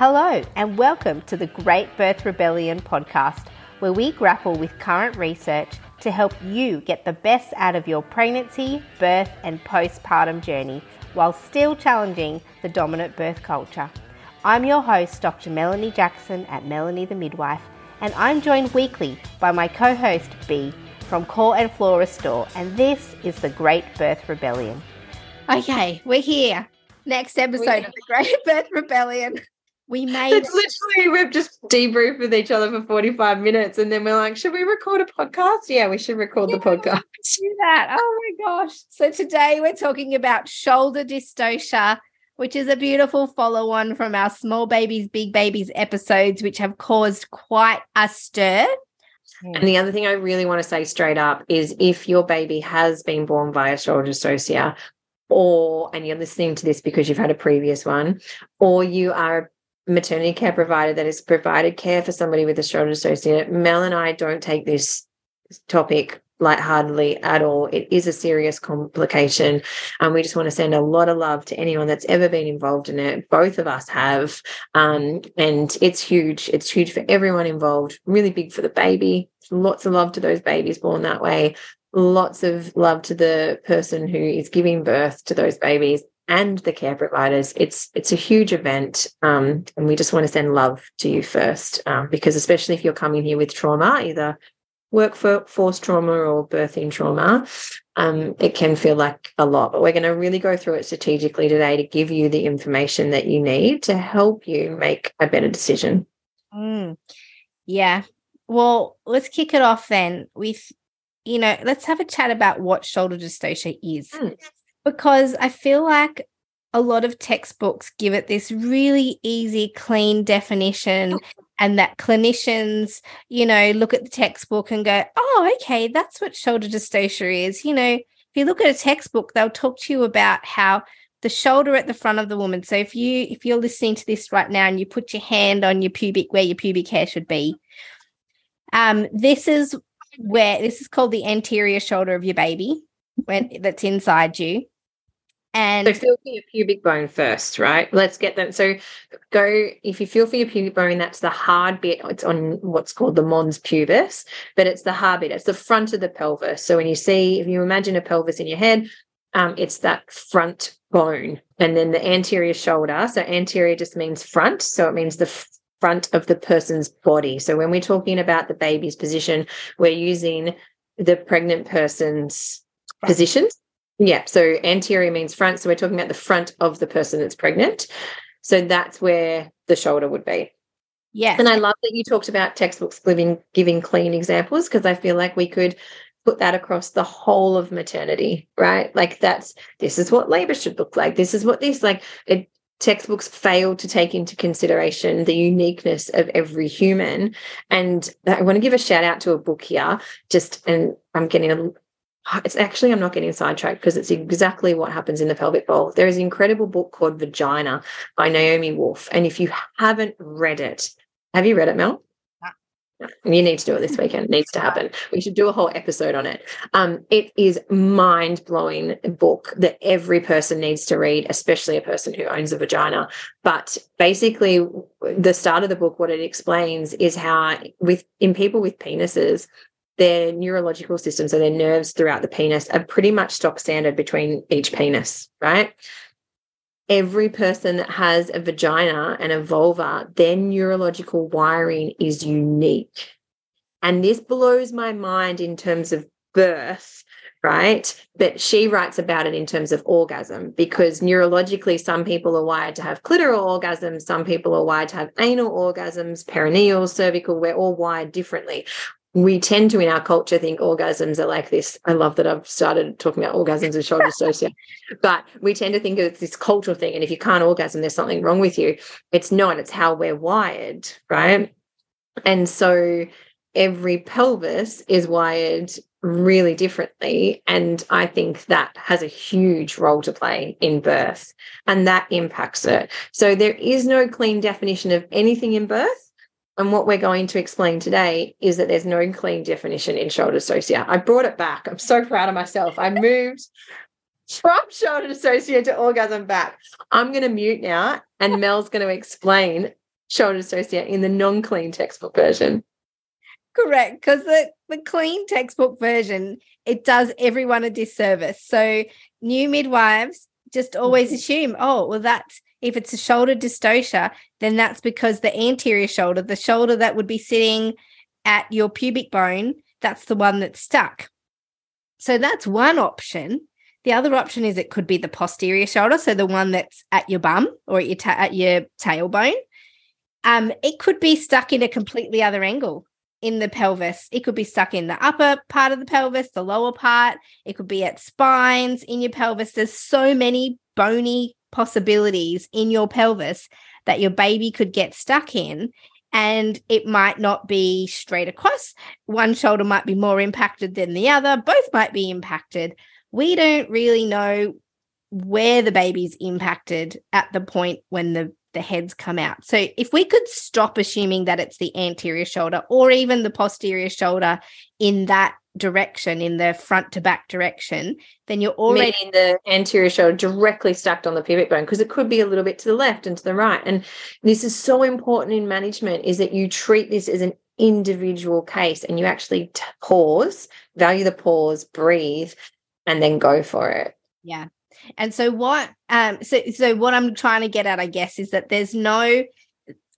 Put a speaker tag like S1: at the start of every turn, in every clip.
S1: Hello, and welcome to the Great Birth Rebellion podcast, where we grapple with current research to help you get the best out of your pregnancy, birth, and postpartum journey while still challenging the dominant birth culture. I'm your host, Dr. Melanie Jackson at Melanie the Midwife, and I'm joined weekly by my co host, B, from Core and Floor Restore, and this is the Great Birth Rebellion. Okay, we're here. Next episode of the Great Birth Rebellion. We made
S2: it's literally we've just debriefed with each other for 45 minutes and then we're like, should we record a podcast? Yeah, we should record yeah, the podcast.
S1: Do that. Oh my gosh. So today we're talking about shoulder dystocia, which is a beautiful follow on from our small babies, big babies episodes, which have caused quite a stir. Hmm.
S2: And the other thing I really want to say straight up is if your baby has been born via shoulder dystocia, or and you're listening to this because you've had a previous one, or you are maternity care provider that has provided care for somebody with a shoulder dystocia, Mel and I don't take this topic lightheartedly at all. It is a serious complication. And we just want to send a lot of love to anyone that's ever been involved in it. Both of us have. Um, and it's huge. It's huge for everyone involved, really big for the baby. Lots of love to those babies born that way. Lots of love to the person who is giving birth to those babies and the care providers. It's it's a huge event, um, and we just want to send love to you first, um, because especially if you're coming here with trauma, either workforce trauma or birthing trauma, um, it can feel like a lot. But we're going to really go through it strategically today to give you the information that you need to help you make a better decision.
S1: Mm. Yeah. Well, let's kick it off then with, you know, let's have a chat about what shoulder dystocia is. Mm because I feel like a lot of textbooks give it this really easy, clean definition, and that clinicians, you know, look at the textbook and go, oh, okay, that's what shoulder dystocia is. You know, if you look at a textbook, they'll talk to you about how the shoulder at the front of the woman. So if you if you're listening to this right now and you put your hand on your pubic where your pubic hair should be, um, this is where this is called the anterior shoulder of your baby when that's inside you. And
S2: so feel for your pubic bone first, right? Let's get them. So go if you feel for your pubic bone, that's the hard bit. It's on what's called the mons pubis, but it's the hard bit. It's the front of the pelvis. So when you see, if you imagine a pelvis in your head, um, it's that front bone, and then the anterior shoulder. So anterior just means front. So it means the front of the person's body. So when we're talking about the baby's position, we're using the pregnant person's positions yeah. So anterior means front. So we're talking about the front of the person that's pregnant. So that's where the shoulder would be.
S1: Yes.
S2: And I love that you talked about textbooks giving giving clean examples because I feel like we could put that across the whole of maternity, right? Like that's this is what labor should look like. This is what this like it textbooks fail to take into consideration the uniqueness of every human. And I want to give a shout out to a book here, just and I'm getting a it's actually I'm not getting sidetracked because it's exactly what happens in the pelvic bowl. There is an incredible book called Vagina by Naomi Wolf, and if you haven't read it, have you read it, Mel? You need to do it this weekend. It needs to happen. We should do a whole episode on it. Um, it is mind blowing book that every person needs to read, especially a person who owns a vagina. But basically, the start of the book, what it explains is how with in people with penises, their neurological system, so their nerves throughout the penis, are pretty much stock standard between each penis, right? Every person that has a vagina and a vulva, their neurological wiring is unique. And this blows my mind in terms of birth, right? But she writes about it in terms of orgasm because neurologically, some people are wired to have clitoral orgasms, some people are wired to have anal orgasms, perineal, cervical, we're all wired differently we tend to in our culture think orgasms are like this. I love that i've started talking about orgasms and shoulder dystocia but we tend to think it's this cultural thing and if you can't orgasm there's something wrong with you. It's not. It's how we're wired right? And so every pelvis is wired really differently and i think that has a huge role to play in birth and that impacts it. So there is no clean definition of anything in birth and what we're going to explain today is that there's no clean definition in shoulder dystocia. I brought it back. I'm so proud of myself. I moved from shoulder dystocia to orgasm back. I'm going to mute now, and Mel's going to explain shoulder dystocia in the non-clean textbook version.
S1: Correct, because the, the clean textbook version, it does everyone a disservice. So new midwives just always mm-hmm. assume, oh, well, that's if it's a shoulder dystocia, then that's because the anterior shoulder, the shoulder that would be sitting at your pubic bone, that's the one that's stuck. So that's one option. The other option is it could be the posterior shoulder, so the one that's at your bum or at your ta- at your tailbone. Um, it could be stuck in a completely other angle in the pelvis. It could be stuck in the upper part of the pelvis, the lower part. It could be at spines in your pelvis. There's so many bony possibilities in your pelvis that your baby could get stuck in. And it might not be straight across. One shoulder might be more impacted than the other. Both might be impacted. We don't really know where the baby's impacted at the point when the the heads come out. So if we could stop assuming that it's the anterior shoulder or even the posterior shoulder in that direction, in the front to back direction, then you're already
S2: in the anterior shoulder directly stacked on the pubic bone because it could be a little bit to the left and to the right. And this is so important in management is that you treat this as an individual case and you actually pause, value the pause, breathe, and then go for it.
S1: Yeah. And so what um so so what I'm trying to get at I guess is that there's no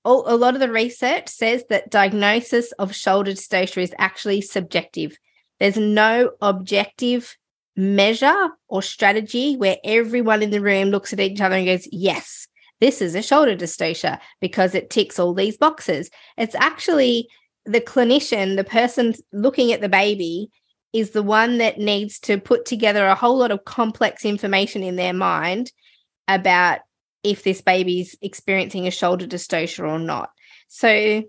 S1: a lot of the research says that diagnosis of shoulder dystocia is actually subjective. There's no objective measure or strategy where everyone in the room looks at each other and goes, "Yes, this is a shoulder dystocia because it ticks all these boxes." It's actually the clinician, the person looking at the baby is the one that needs to put together a whole lot of complex information in their mind about if this baby's experiencing a shoulder dystocia or not. So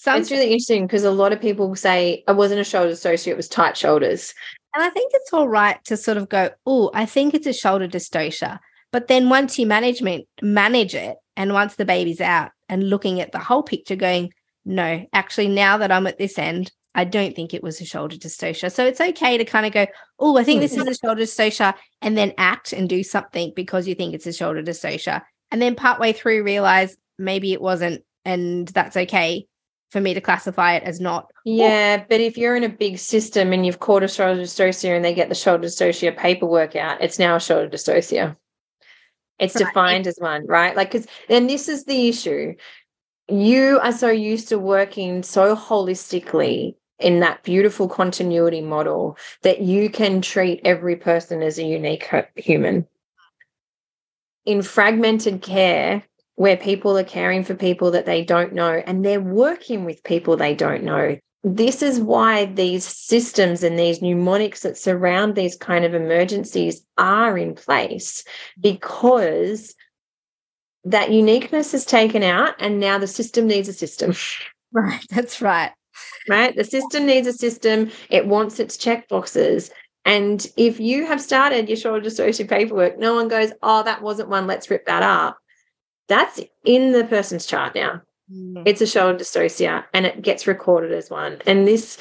S2: some it's really interesting because a lot of people say it wasn't a shoulder dystocia, it was tight shoulders.
S1: And I think it's all right to sort of go, oh, I think it's a shoulder dystocia. But then once you management manage it, and once the baby's out and looking at the whole picture, going, no, actually, now that I'm at this end, I don't think it was a shoulder dystocia. So it's okay to kind of go, oh, I think this is mm-hmm. a shoulder dystocia, and then act and do something because you think it's a shoulder dystocia. And then partway through realize maybe it wasn't, and that's okay for me to classify it as not.
S2: Yeah, but if you're in a big system and you've caught a shoulder dystocia and they get the shoulder dystocia paperwork out, it's now a shoulder dystocia. It's right. defined as one, right? Like, because, and this is the issue. You are so used to working so holistically in that beautiful continuity model that you can treat every person as a unique human. In fragmented care, where people are caring for people that they don't know and they're working with people they don't know. This is why these systems and these mnemonics that surround these kind of emergencies are in place because that uniqueness is taken out and now the system needs a system.
S1: Right, that's right
S2: right? The system needs a system, it wants its check boxes. And if you have started your shoulder dystocia paperwork, no one goes, oh, that wasn't one, let's rip that up. That's in the person's chart now. Mm. It's a shoulder dystocia and it gets recorded as one. And this,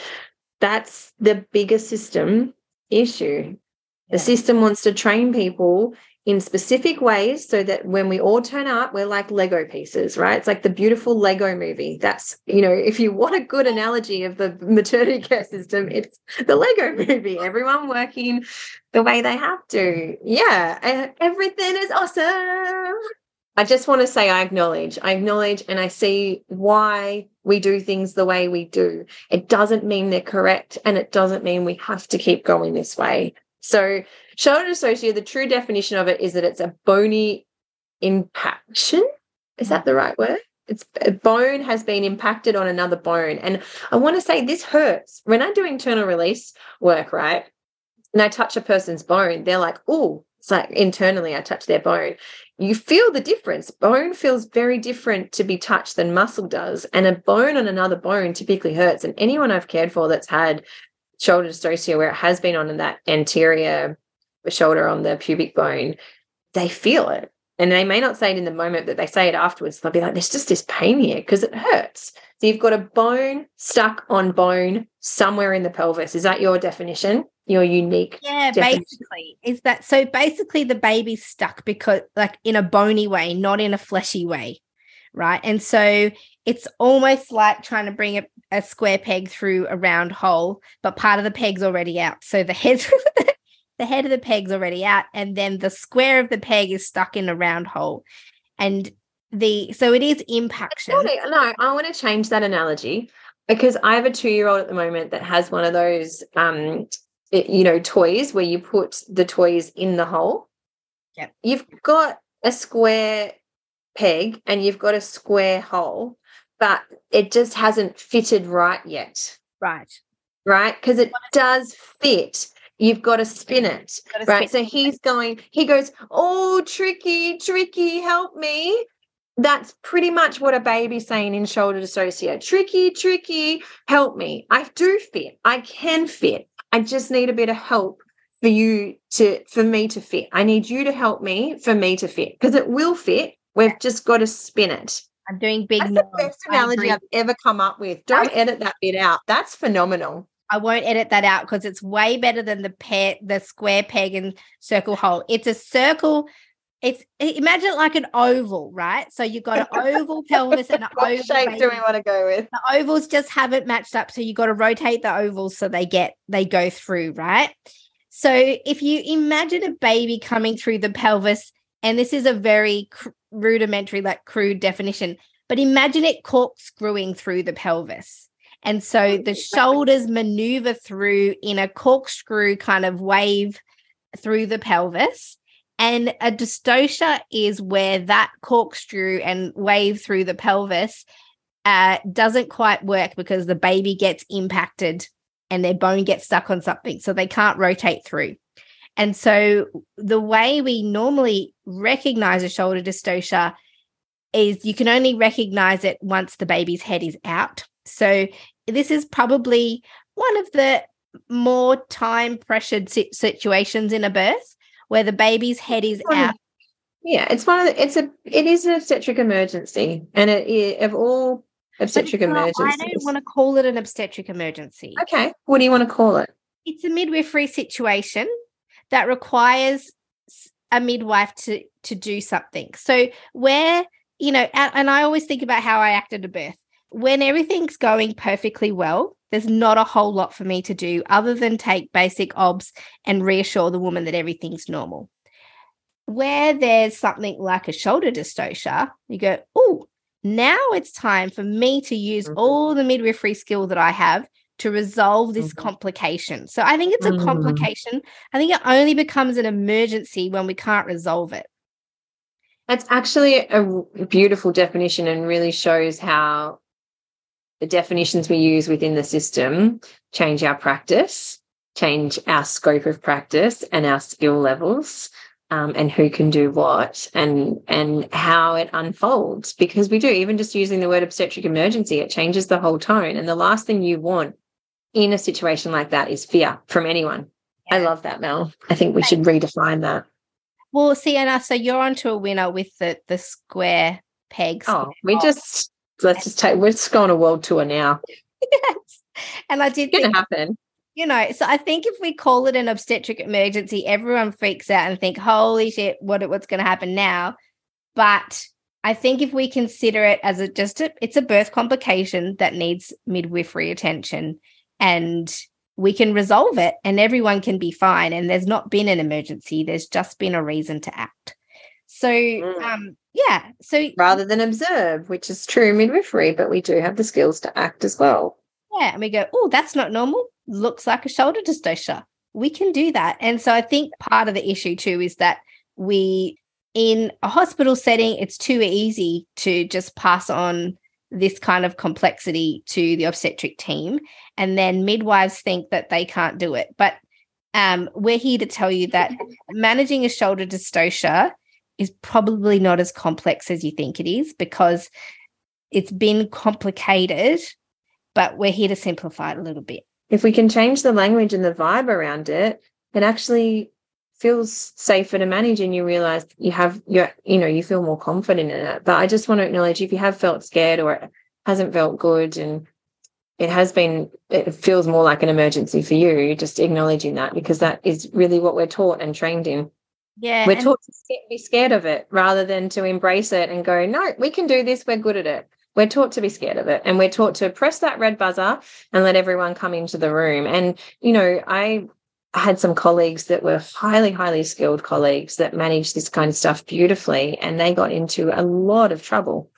S2: that's the bigger system issue. The system wants to train people in specific ways so that when we all turn up, we're like Lego pieces, right? It's like the beautiful Lego movie. That's, you know, if you want a good analogy of the maternity care system, it's the Lego movie. Everyone working the way they have to. Yeah, everything is awesome. I just want to say I acknowledge, I acknowledge and I see why we do things the way we do. It doesn't mean they're correct and it doesn't mean we have to keep going this way. So Shoulder dystocia, the true definition of it is that it's a bony impaction. Is that the right word? It's a bone has been impacted on another bone. And I want to say this hurts. When I do internal release work, right? And I touch a person's bone, they're like, oh, like internally I touch their bone. You feel the difference. Bone feels very different to be touched than muscle does. And a bone on another bone typically hurts. And anyone I've cared for that's had shoulder dystocia where it has been on that anterior shoulder on the pubic bone, they feel it. And they may not say it in the moment, but they say it afterwards. They'll be like, there's just this pain here because it hurts. So you've got a bone stuck on bone somewhere in the pelvis. Is that your definition? Your unique?
S1: Yeah, definition? basically. Is that so? Basically, the baby's stuck because, like, in a bony way, not in a fleshy way, right? And so it's almost like trying to bring a, a square peg through a round hole, but part of the peg's already out. So the head the head of the peg's already out, and then the square of the peg is stuck in a round hole. And the so it is impaction.
S2: No, I want to change that analogy because I have a two year old at the moment that has one of those um it, you know toys where you put the toys in the hole.
S1: Yep.
S2: You've got a square peg and you've got a square hole but it just hasn't fitted right yet.
S1: Right.
S2: Right? Because it does fit. You've got to spin it. Right. Spin. So he's going, he goes, Oh, tricky, tricky, help me. That's pretty much what a baby's saying in shoulder dystocia. Tricky, tricky, help me. I do fit. I can fit. I just need a bit of help for you to for me to fit. I need you to help me for me to fit because it will fit. We've just got to spin it.
S1: I'm doing big.
S2: That's the best analogy I've ever come up with. Don't edit that bit out. That's phenomenal.
S1: I won't edit that out because it's way better than the pair, the square peg and circle hole. It's a circle. It's imagine it like an oval, right? So you've got an oval pelvis and an
S2: what
S1: oval.
S2: shape do we want to go with?
S1: The ovals just haven't matched up, so you got to rotate the ovals so they get they go through, right? So if you imagine a baby coming through the pelvis, and this is a very cr- rudimentary, like crude definition, but imagine it corkscrewing through the pelvis. And so oh, the shoulders maneuver through in a corkscrew kind of wave through the pelvis. And a dystocia is where that corkscrew and wave through the pelvis uh, doesn't quite work because the baby gets impacted and their bone gets stuck on something. So they can't rotate through. And so the way we normally recognize a shoulder dystocia is you can only recognize it once the baby's head is out. So this is probably one of the more time pressured situations in a birth where the baby's head is out.
S2: Yeah, it's one of the, it's a it is an obstetric emergency, and it, it of all uh, obstetric emergencies. I
S1: don't want to call it an obstetric emergency.
S2: Okay, what do you want to call it?
S1: It's a midwifery situation that requires a midwife to to do something. So where you know, and, and I always think about how I acted at birth. When everything's going perfectly well, there's not a whole lot for me to do other than take basic obs and reassure the woman that everything's normal. Where there's something like a shoulder dystocia, you go, oh, now it's time for me to use mm-hmm. all the midwifery skill that I have to resolve this mm-hmm. complication. So I think it's a mm. complication. I think it only becomes an emergency when we can't resolve it.
S2: That's actually a beautiful definition and really shows how the definitions we use within the system change our practice, change our scope of practice and our skill levels. Um, and who can do what and and how it unfolds because we do even just using the word obstetric emergency it changes the whole tone and the last thing you want in a situation like that is fear from anyone. Yeah. I love that, Mel. I think we should redefine that.
S1: Well, Sienna, so you're onto a winner with the the square pegs.
S2: Oh, we just let's just take we're just going a world tour now.
S1: yes. And I did
S2: it's gonna happen.
S1: You know, so I think if we call it an obstetric emergency, everyone freaks out and think, holy shit, what what's gonna happen now? But I think if we consider it as a just a it's a birth complication that needs midwifery attention and we can resolve it and everyone can be fine and there's not been an emergency there's just been a reason to act so mm. um yeah so
S2: rather than observe which is true midwifery but we do have the skills to act as well
S1: yeah and we go oh that's not normal looks like a shoulder dystocia we can do that and so i think part of the issue too is that we in a hospital setting it's too easy to just pass on this kind of complexity to the obstetric team. And then midwives think that they can't do it. But um, we're here to tell you that managing a shoulder dystocia is probably not as complex as you think it is because it's been complicated, but we're here to simplify it a little bit.
S2: If we can change the language and the vibe around it, it actually feels safer to manage and you realize you have you you know you feel more confident in it but i just want to acknowledge if you have felt scared or it hasn't felt good and it has been it feels more like an emergency for you just acknowledging that because that is really what we're taught and trained in
S1: Yeah.
S2: We're taught to be scared of it rather than to embrace it and go, no, we can do this. We're good at it. We're taught to be scared of it. And we're taught to press that red buzzer and let everyone come into the room. And, you know, I had some colleagues that were highly, highly skilled colleagues that managed this kind of stuff beautifully. And they got into a lot of trouble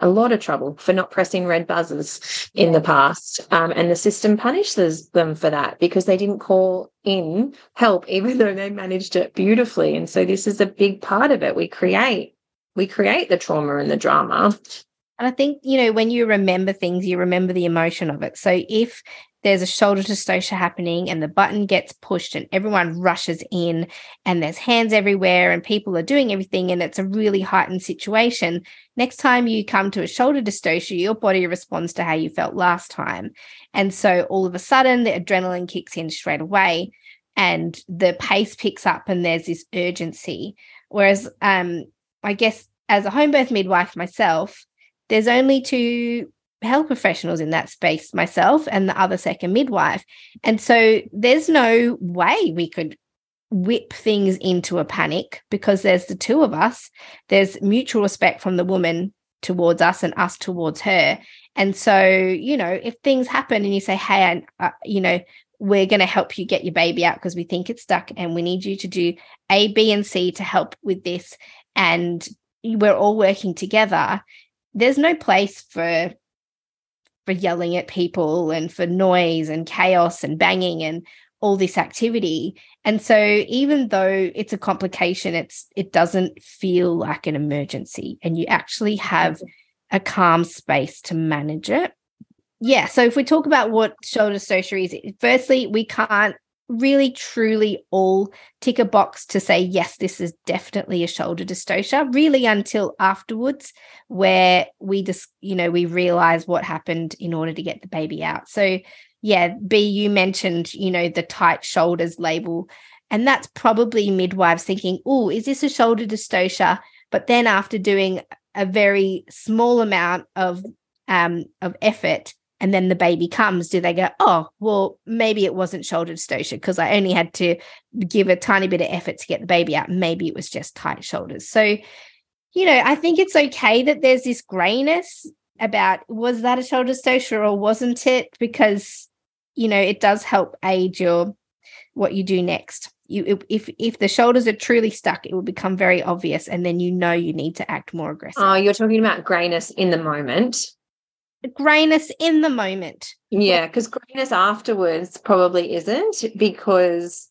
S2: a lot of trouble for not pressing red buzzers in the past. Um, and the system punishes them for that because they didn't call in help, even though they managed it beautifully. And so this is a big part of it. We create, we create the trauma and the drama.
S1: And I think, you know, when you remember things, you remember the emotion of it. So if there's a shoulder dystocia happening and the button gets pushed and everyone rushes in and there's hands everywhere and people are doing everything and it's a really heightened situation. Next time you come to a shoulder dystocia your body responds to how you felt last time. And so all of a sudden the adrenaline kicks in straight away and the pace picks up and there's this urgency. Whereas um i guess as a home birth midwife myself there's only two health professionals in that space, myself and the other second midwife. And so there's no way we could whip things into a panic because there's the two of us. There's mutual respect from the woman towards us and us towards her. And so, you know, if things happen and you say, hey, uh, you know, we're going to help you get your baby out because we think it's stuck and we need you to do A, B, and C to help with this. And we're all working together. There's no place for for yelling at people and for noise and chaos and banging and all this activity. And so even though it's a complication it's it doesn't feel like an emergency and you actually have mm-hmm. a calm space to manage it. Yeah so if we talk about what shoulder surgery is firstly we can't really truly all tick a box to say yes this is definitely a shoulder dystocia really until afterwards where we just you know we realize what happened in order to get the baby out. So yeah b you mentioned you know the tight shoulders label and that's probably midwives thinking oh is this a shoulder dystocia? But then after doing a very small amount of um, of effort and then the baby comes, do they go, oh, well, maybe it wasn't shoulder dystocia because I only had to give a tiny bit of effort to get the baby out. Maybe it was just tight shoulders. So, you know, I think it's okay that there's this grayness about was that a shoulder dystocia or wasn't it? Because, you know, it does help aid your what you do next. You if if the shoulders are truly stuck, it will become very obvious, and then you know you need to act more aggressive.
S2: Oh, you're talking about grayness in the moment
S1: grayness in the moment.
S2: Yeah, because grayness afterwards probably isn't because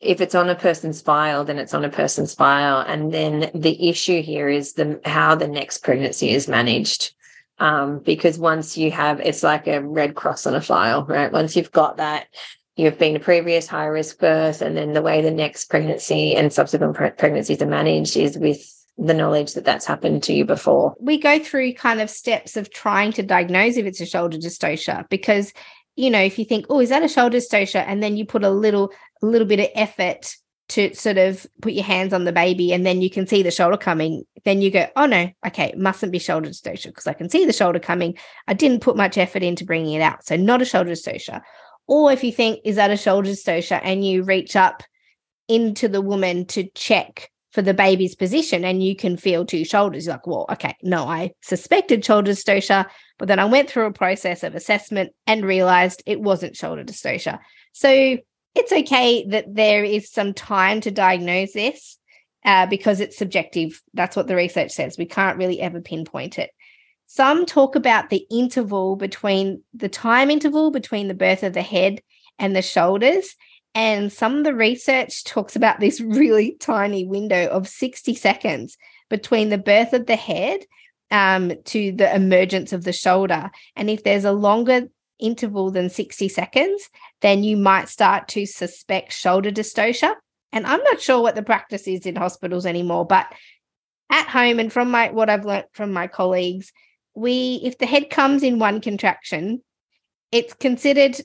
S2: if it's on a person's file, then it's on a person's file. And then the issue here is the how the next pregnancy is managed. Um, because once you have it's like a red cross on a file, right? Once you've got that, you've been a previous high risk birth, and then the way the next pregnancy and subsequent pre- pregnancies are managed is with the knowledge that that's happened to you before.
S1: We go through kind of steps of trying to diagnose if it's a shoulder dystocia because you know if you think oh is that a shoulder dystocia? and then you put a little a little bit of effort to sort of put your hands on the baby and then you can see the shoulder coming then you go oh no okay it mustn't be shoulder dystocia because I can see the shoulder coming. I didn't put much effort into bringing it out so not a shoulder dystocia. Or if you think is that a shoulder dystocia? and you reach up into the woman to check for the baby's position and you can feel two shoulders. You're like, well, okay, no, I suspected shoulder dystocia, but then I went through a process of assessment and realized it wasn't shoulder dystocia. So it's okay that there is some time to diagnose this uh, because it's subjective. That's what the research says. We can't really ever pinpoint it. Some talk about the interval between the time interval between the birth of the head and the shoulders and some of the research talks about this really tiny window of 60 seconds between the birth of the head um, to the emergence of the shoulder. And if there's a longer interval than 60 seconds, then you might start to suspect shoulder dystocia. And I'm not sure what the practice is in hospitals anymore, but at home and from my what I've learned from my colleagues, we if the head comes in one contraction, it's considered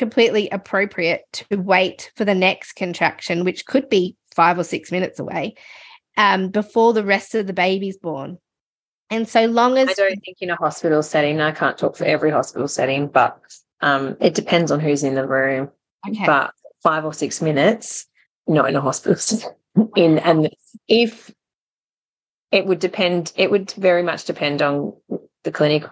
S1: completely appropriate to wait for the next contraction, which could be five or six minutes away, um, before the rest of the baby's born. And so long as
S2: I don't think in a hospital setting, I can't talk for every hospital setting, but um, it depends on who's in the room. Okay. But five or six minutes, not in a hospital setting. in and if it would depend it would very much depend on the clinic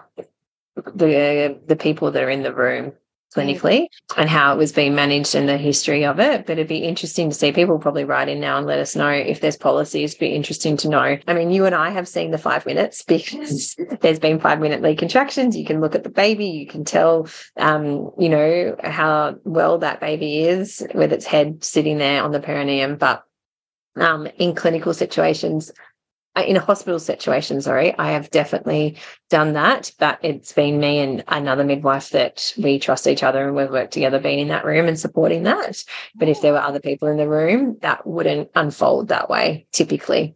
S2: the the people that are in the room clinically and how it was being managed and the history of it. But it'd be interesting to see people probably write in now and let us know if there's policies. Be interesting to know. I mean, you and I have seen the five minutes because there's been five minute lead contractions. You can look at the baby, you can tell, um, you know, how well that baby is with its head sitting there on the perineum. But um, in clinical situations, in a hospital situation, sorry, I have definitely done that. But it's been me and another midwife that we trust each other and we've worked together being in that room and supporting that. But if there were other people in the room, that wouldn't unfold that way typically.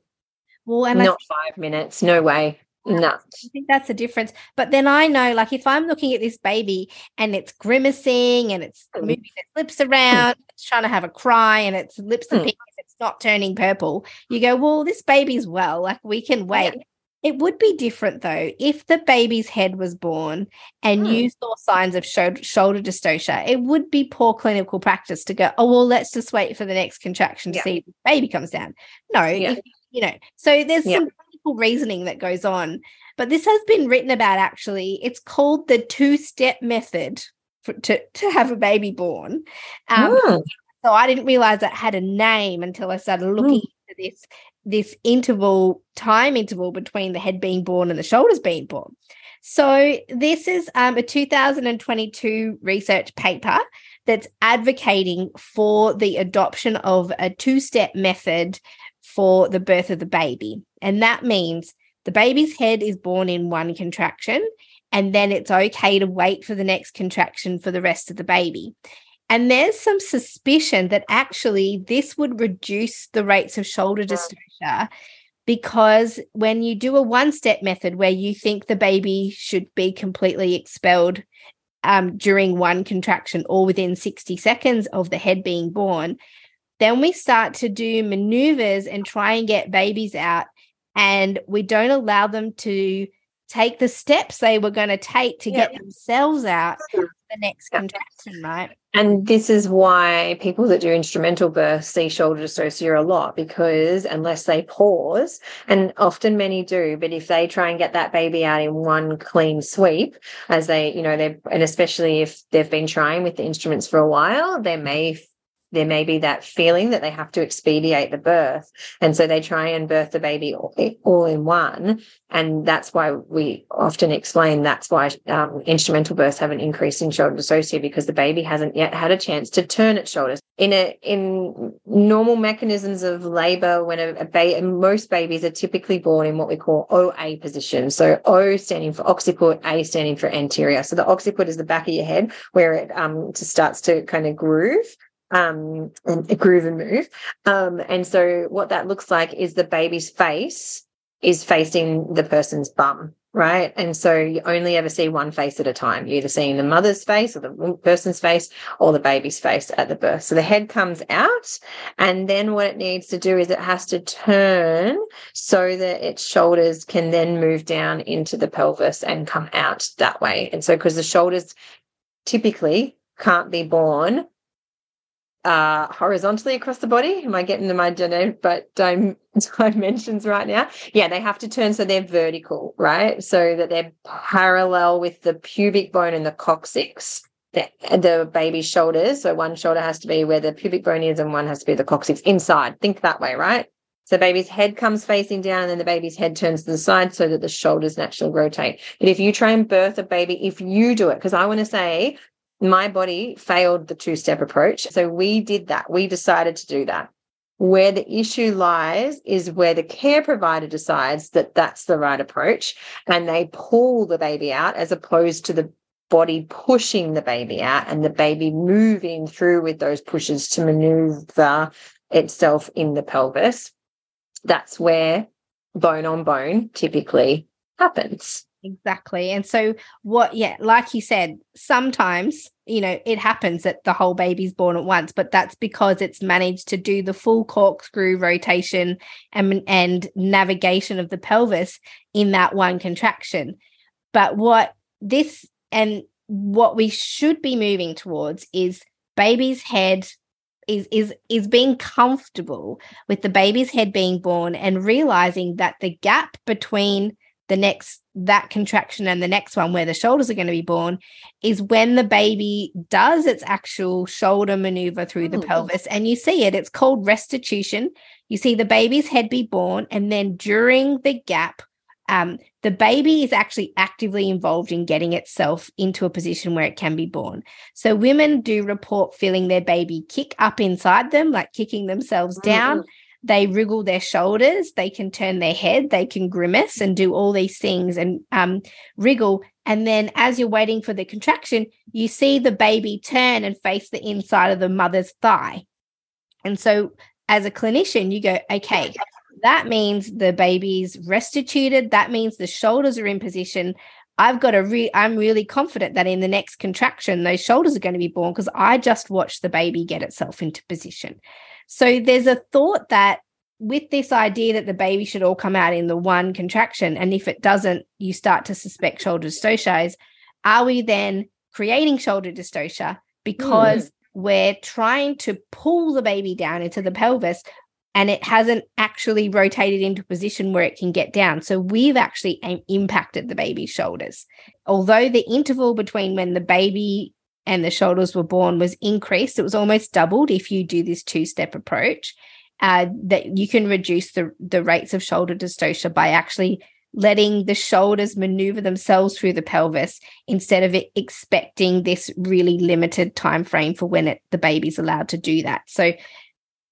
S2: Well, and not five minutes, no way. No.
S1: I think that's the difference. But then I know, like, if I'm looking at this baby and it's grimacing and it's mm. moving its lips around, it's trying to have a cry and its lips are mm. pink, not turning purple, you go, well, this baby's well. Like, we can wait. Yeah. It would be different though if the baby's head was born and you saw signs of shoulder dystocia. It would be poor clinical practice to go, oh, well, let's just wait for the next contraction to yeah. see if the baby comes down. No, yeah. if, you know, so there's some reasoning that goes on. But this has been written about actually. It's called the two step method for, to, to have a baby born. Um, oh. So I didn't realize that had a name until I started looking mm. into this this interval time interval between the head being born and the shoulders being born. So this is um, a 2022 research paper that's advocating for the adoption of a two-step method for the birth of the baby. And that means the baby's head is born in one contraction, and then it's okay to wait for the next contraction for the rest of the baby. And there's some suspicion that actually this would reduce the rates of shoulder dystocia because when you do a one step method where you think the baby should be completely expelled um, during one contraction or within 60 seconds of the head being born, then we start to do maneuvers and try and get babies out, and we don't allow them to take the steps they were going to take to get themselves out the next contraction, right?
S2: And this is why people that do instrumental birth see shoulder dystocia a lot because unless they pause, and often many do, but if they try and get that baby out in one clean sweep, as they, you know, they and especially if they've been trying with the instruments for a while, they may there may be that feeling that they have to expedite the birth. And so they try and birth the baby all, in one. And that's why we often explain that's why um, instrumental births have an increase in shoulder dystocia because the baby hasn't yet had a chance to turn its shoulders. In a in normal mechanisms of labor, when a, a baby, most babies are typically born in what we call OA position. So O standing for occiput, A standing for anterior. So the occiput is the back of your head where it um, starts to kind of groove um, and groove and move. Um, and so what that looks like is the baby's face is facing the person's bum, right? And so you only ever see one face at a time. You're either seeing the mother's face or the person's face or the baby's face at the birth. So the head comes out, and then what it needs to do is it has to turn so that its shoulders can then move down into the pelvis and come out that way. And so because the shoulders typically can't be born uh, horizontally across the body. Am I getting the my but dimensions right now? Yeah, they have to turn so they're vertical, right? So that they're parallel with the pubic bone and the coccyx. The, the baby's shoulders. So one shoulder has to be where the pubic bone is, and one has to be the coccyx inside. Think that way, right? So baby's head comes facing down and then the baby's head turns to the side so that the shoulders naturally rotate. But if you try and birth a baby, if you do it, because I want to say my body failed the two step approach. So we did that. We decided to do that. Where the issue lies is where the care provider decides that that's the right approach and they pull the baby out as opposed to the body pushing the baby out and the baby moving through with those pushes to maneuver itself in the pelvis. That's where bone on bone typically happens.
S1: Exactly. And so, what, yeah, like you said, sometimes, you know, it happens that the whole baby's born at once, but that's because it's managed to do the full corkscrew rotation and, and navigation of the pelvis in that one contraction. But what this and what we should be moving towards is baby's head is is is being comfortable with the baby's head being born and realizing that the gap between the next that contraction and the next one where the shoulders are going to be born is when the baby does its actual shoulder maneuver through the oh. pelvis and you see it it's called restitution you see the baby's head be born and then during the gap um, the baby is actually actively involved in getting itself into a position where it can be born. So women do report feeling their baby kick up inside them, like kicking themselves down. Mm-hmm they wriggle their shoulders, they can turn their head, they can grimace and do all these things and um, wriggle. And then as you're waiting for the contraction, you see the baby turn and face the inside of the mother's thigh. And so as a clinician, you go, okay, that means the baby's restituted. That means the shoulders are in position. I've got a re I'm really confident that in the next contraction, those shoulders are going to be born because I just watched the baby get itself into position. So there's a thought that with this idea that the baby should all come out in the one contraction, and if it doesn't, you start to suspect shoulder dystocia. Are we then creating shoulder dystocia because mm. we're trying to pull the baby down into the pelvis and it hasn't actually rotated into position where it can get down. So we've actually impacted the baby's shoulders. Although the interval between when the baby and the shoulders were born was increased. It was almost doubled if you do this two step approach. Uh, that you can reduce the, the rates of shoulder dystocia by actually letting the shoulders maneuver themselves through the pelvis instead of expecting this really limited time frame for when it, the baby's allowed to do that. So,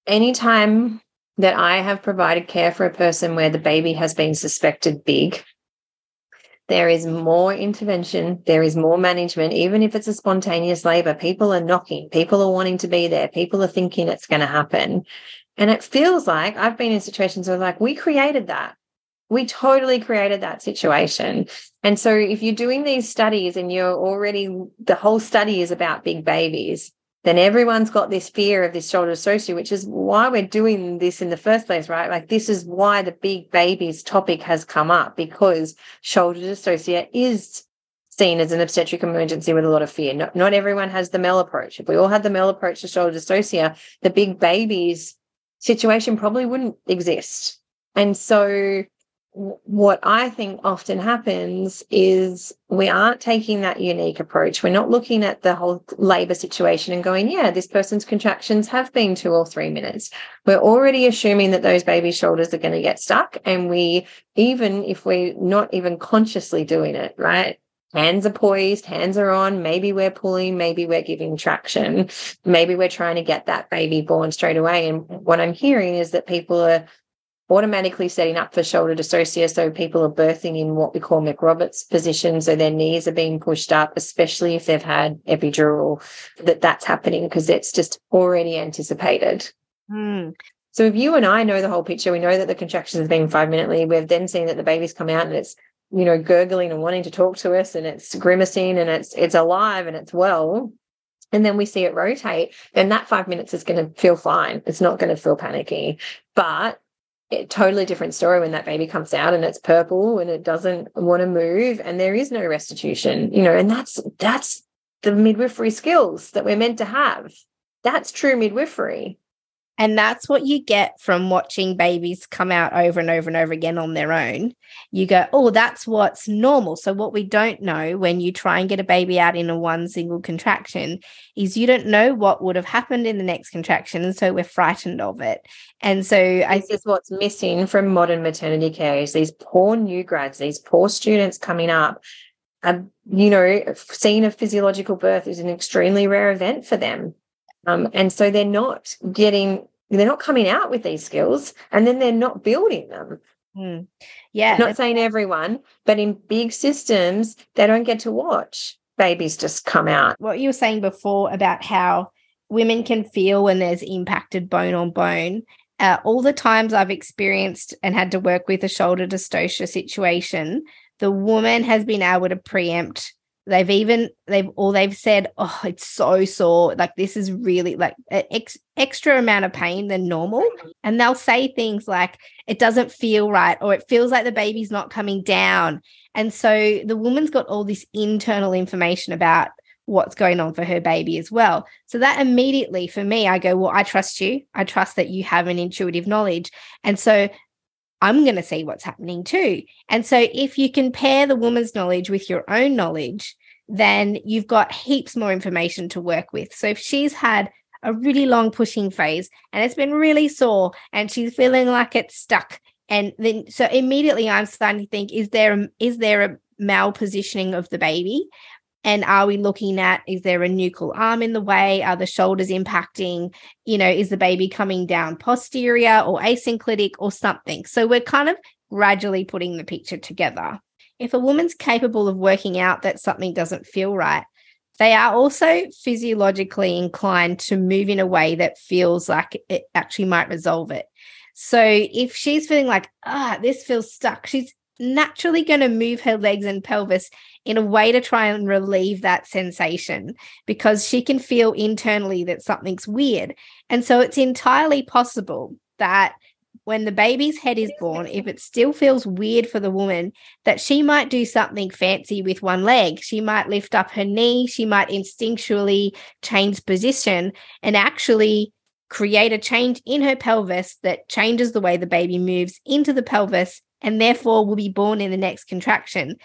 S2: anytime that I have provided care for a person where the baby has been suspected big, there is more intervention, there is more management, even if it's a spontaneous labor. People are knocking, people are wanting to be there, people are thinking it's going to happen. And it feels like I've been in situations where, like, we created that. We totally created that situation. And so, if you're doing these studies and you're already, the whole study is about big babies, then everyone's got this fear of this shoulder dystocia, which is why we're doing this in the first place, right? Like this is why the big babies topic has come up because shoulder dystocia is seen as an obstetric emergency with a lot of fear. Not, not everyone has the Mel approach. If we all had the Mel approach to shoulder dystocia, the big babies situation probably wouldn't exist. And so what I think often happens is we aren't taking that unique approach. We're not looking at the whole labor situation and going, yeah, this person's contractions have been two or three minutes. We're already assuming that those baby shoulders are going to get stuck. And we, even if we're not even consciously doing it, right? Hands are poised, hands are on. Maybe we're pulling, maybe we're giving traction. Maybe we're trying to get that baby born straight away. And what I'm hearing is that people are automatically setting up for shoulder dystocia. So people are birthing in what we call McRoberts position. So their knees are being pushed up, especially if they've had epidural, that that's happening because it's just already anticipated.
S1: Mm.
S2: So if you and I know the whole picture, we know that the contractions have been five minutely. We've then seen that the baby's come out and it's, you know, gurgling and wanting to talk to us and it's grimacing and it's it's alive and it's well. And then we see it rotate, then that five minutes is going to feel fine. It's not going to feel panicky. But totally different story when that baby comes out and it's purple and it doesn't want to move and there is no restitution you know and that's that's the midwifery skills that we're meant to have. That's true midwifery
S1: and that's what you get from watching babies come out over and over and over again on their own. You go, oh, that's what's normal. So, what we don't know when you try and get a baby out in a one single contraction is you don't know what would have happened in the next contraction. And so we're frightened of it. And so, I
S2: this is what's missing from modern maternity care is these poor new grads, these poor students coming up. Um, you know, seeing a physiological birth is an extremely rare event for them um, and so they're not getting, they're not coming out with these skills and then they're not building them.
S1: Mm. Yeah.
S2: Not saying everyone, but in big systems, they don't get to watch babies just come out.
S1: What you were saying before about how women can feel when there's impacted bone on bone. Uh, all the times I've experienced and had to work with a shoulder dystocia situation, the woman has been able to preempt they've even they've or they've said oh it's so sore like this is really like ex- extra amount of pain than normal and they'll say things like it doesn't feel right or it feels like the baby's not coming down and so the woman's got all this internal information about what's going on for her baby as well. So that immediately for me, I go, well, I trust you. I trust that you have an intuitive knowledge. And so I'm going to see what's happening too. And so if you can pair the woman's knowledge with your own knowledge, then you've got heaps more information to work with. So if she's had a really long pushing phase and it's been really sore and she's feeling like it's stuck and then so immediately i'm starting to think is there is there a malpositioning of the baby and are we looking at is there a nuchal arm in the way? Are the shoulders impacting you know is the baby coming down posterior or asynclitic or something? So we're kind of gradually putting the picture together. If a woman's capable of working out that something doesn't feel right they are also physiologically inclined to move in a way that feels like it actually might resolve it. So if she's feeling like ah this feels stuck she's naturally going to move her legs and pelvis in a way to try and relieve that sensation because she can feel internally that something's weird. And so it's entirely possible that when the baby's head is born, if it still feels weird for the woman, that she might do something fancy with one leg. She might lift up her knee, she might instinctually change position and actually create a change in her pelvis that changes the way the baby moves into the pelvis and therefore will be born in the next contraction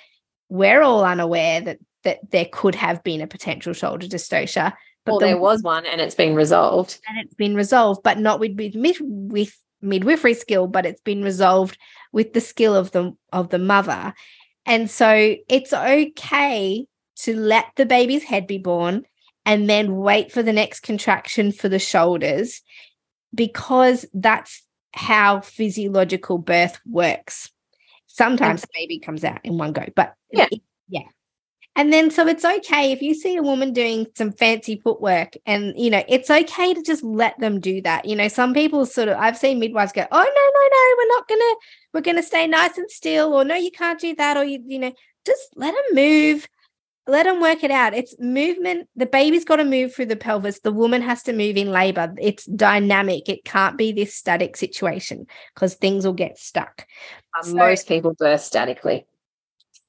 S1: we're all unaware that that there could have been a potential shoulder dystocia.
S2: But well, the, there was one, and it's been resolved.
S1: And it's been resolved, but not with with, with midwifery skill, but it's been resolved with the skill of the of the mother. And so it's okay to let the baby's head be born and then wait for the next contraction for the shoulders because that's how physiological birth works. Sometimes the baby comes out in one go, but
S2: yeah.
S1: Yeah. And then so it's okay if you see a woman doing some fancy footwork and you know, it's okay to just let them do that. You know, some people sort of I've seen midwives go, "Oh no, no, no, we're not going to we're going to stay nice and still or no, you can't do that or you you know, just let them move let them work it out. It's movement. The baby's got to move through the pelvis. The woman has to move in labor. It's dynamic. It can't be this static situation because things will get stuck.
S2: Um, so, most people birth statically.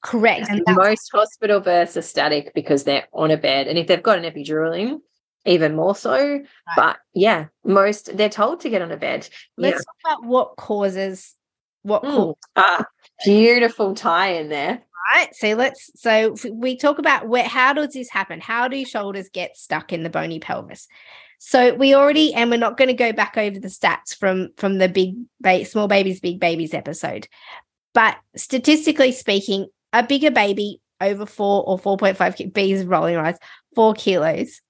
S1: Correct.
S2: And most hospital births are static because they're on a bed. And if they've got an epidural in, even more so. Right. But yeah, most they're told to get on a bed.
S1: Let's yeah. talk about what causes what mm.
S2: ah, beautiful tie in there.
S1: Right so let's so we talk about where how does this happen? How do shoulders get stuck in the bony pelvis? So we already and we're not going to go back over the stats from from the big ba- small babies big babies episode but statistically speaking a bigger baby over 4 or 4.5 bees rolling eyes 4 kilos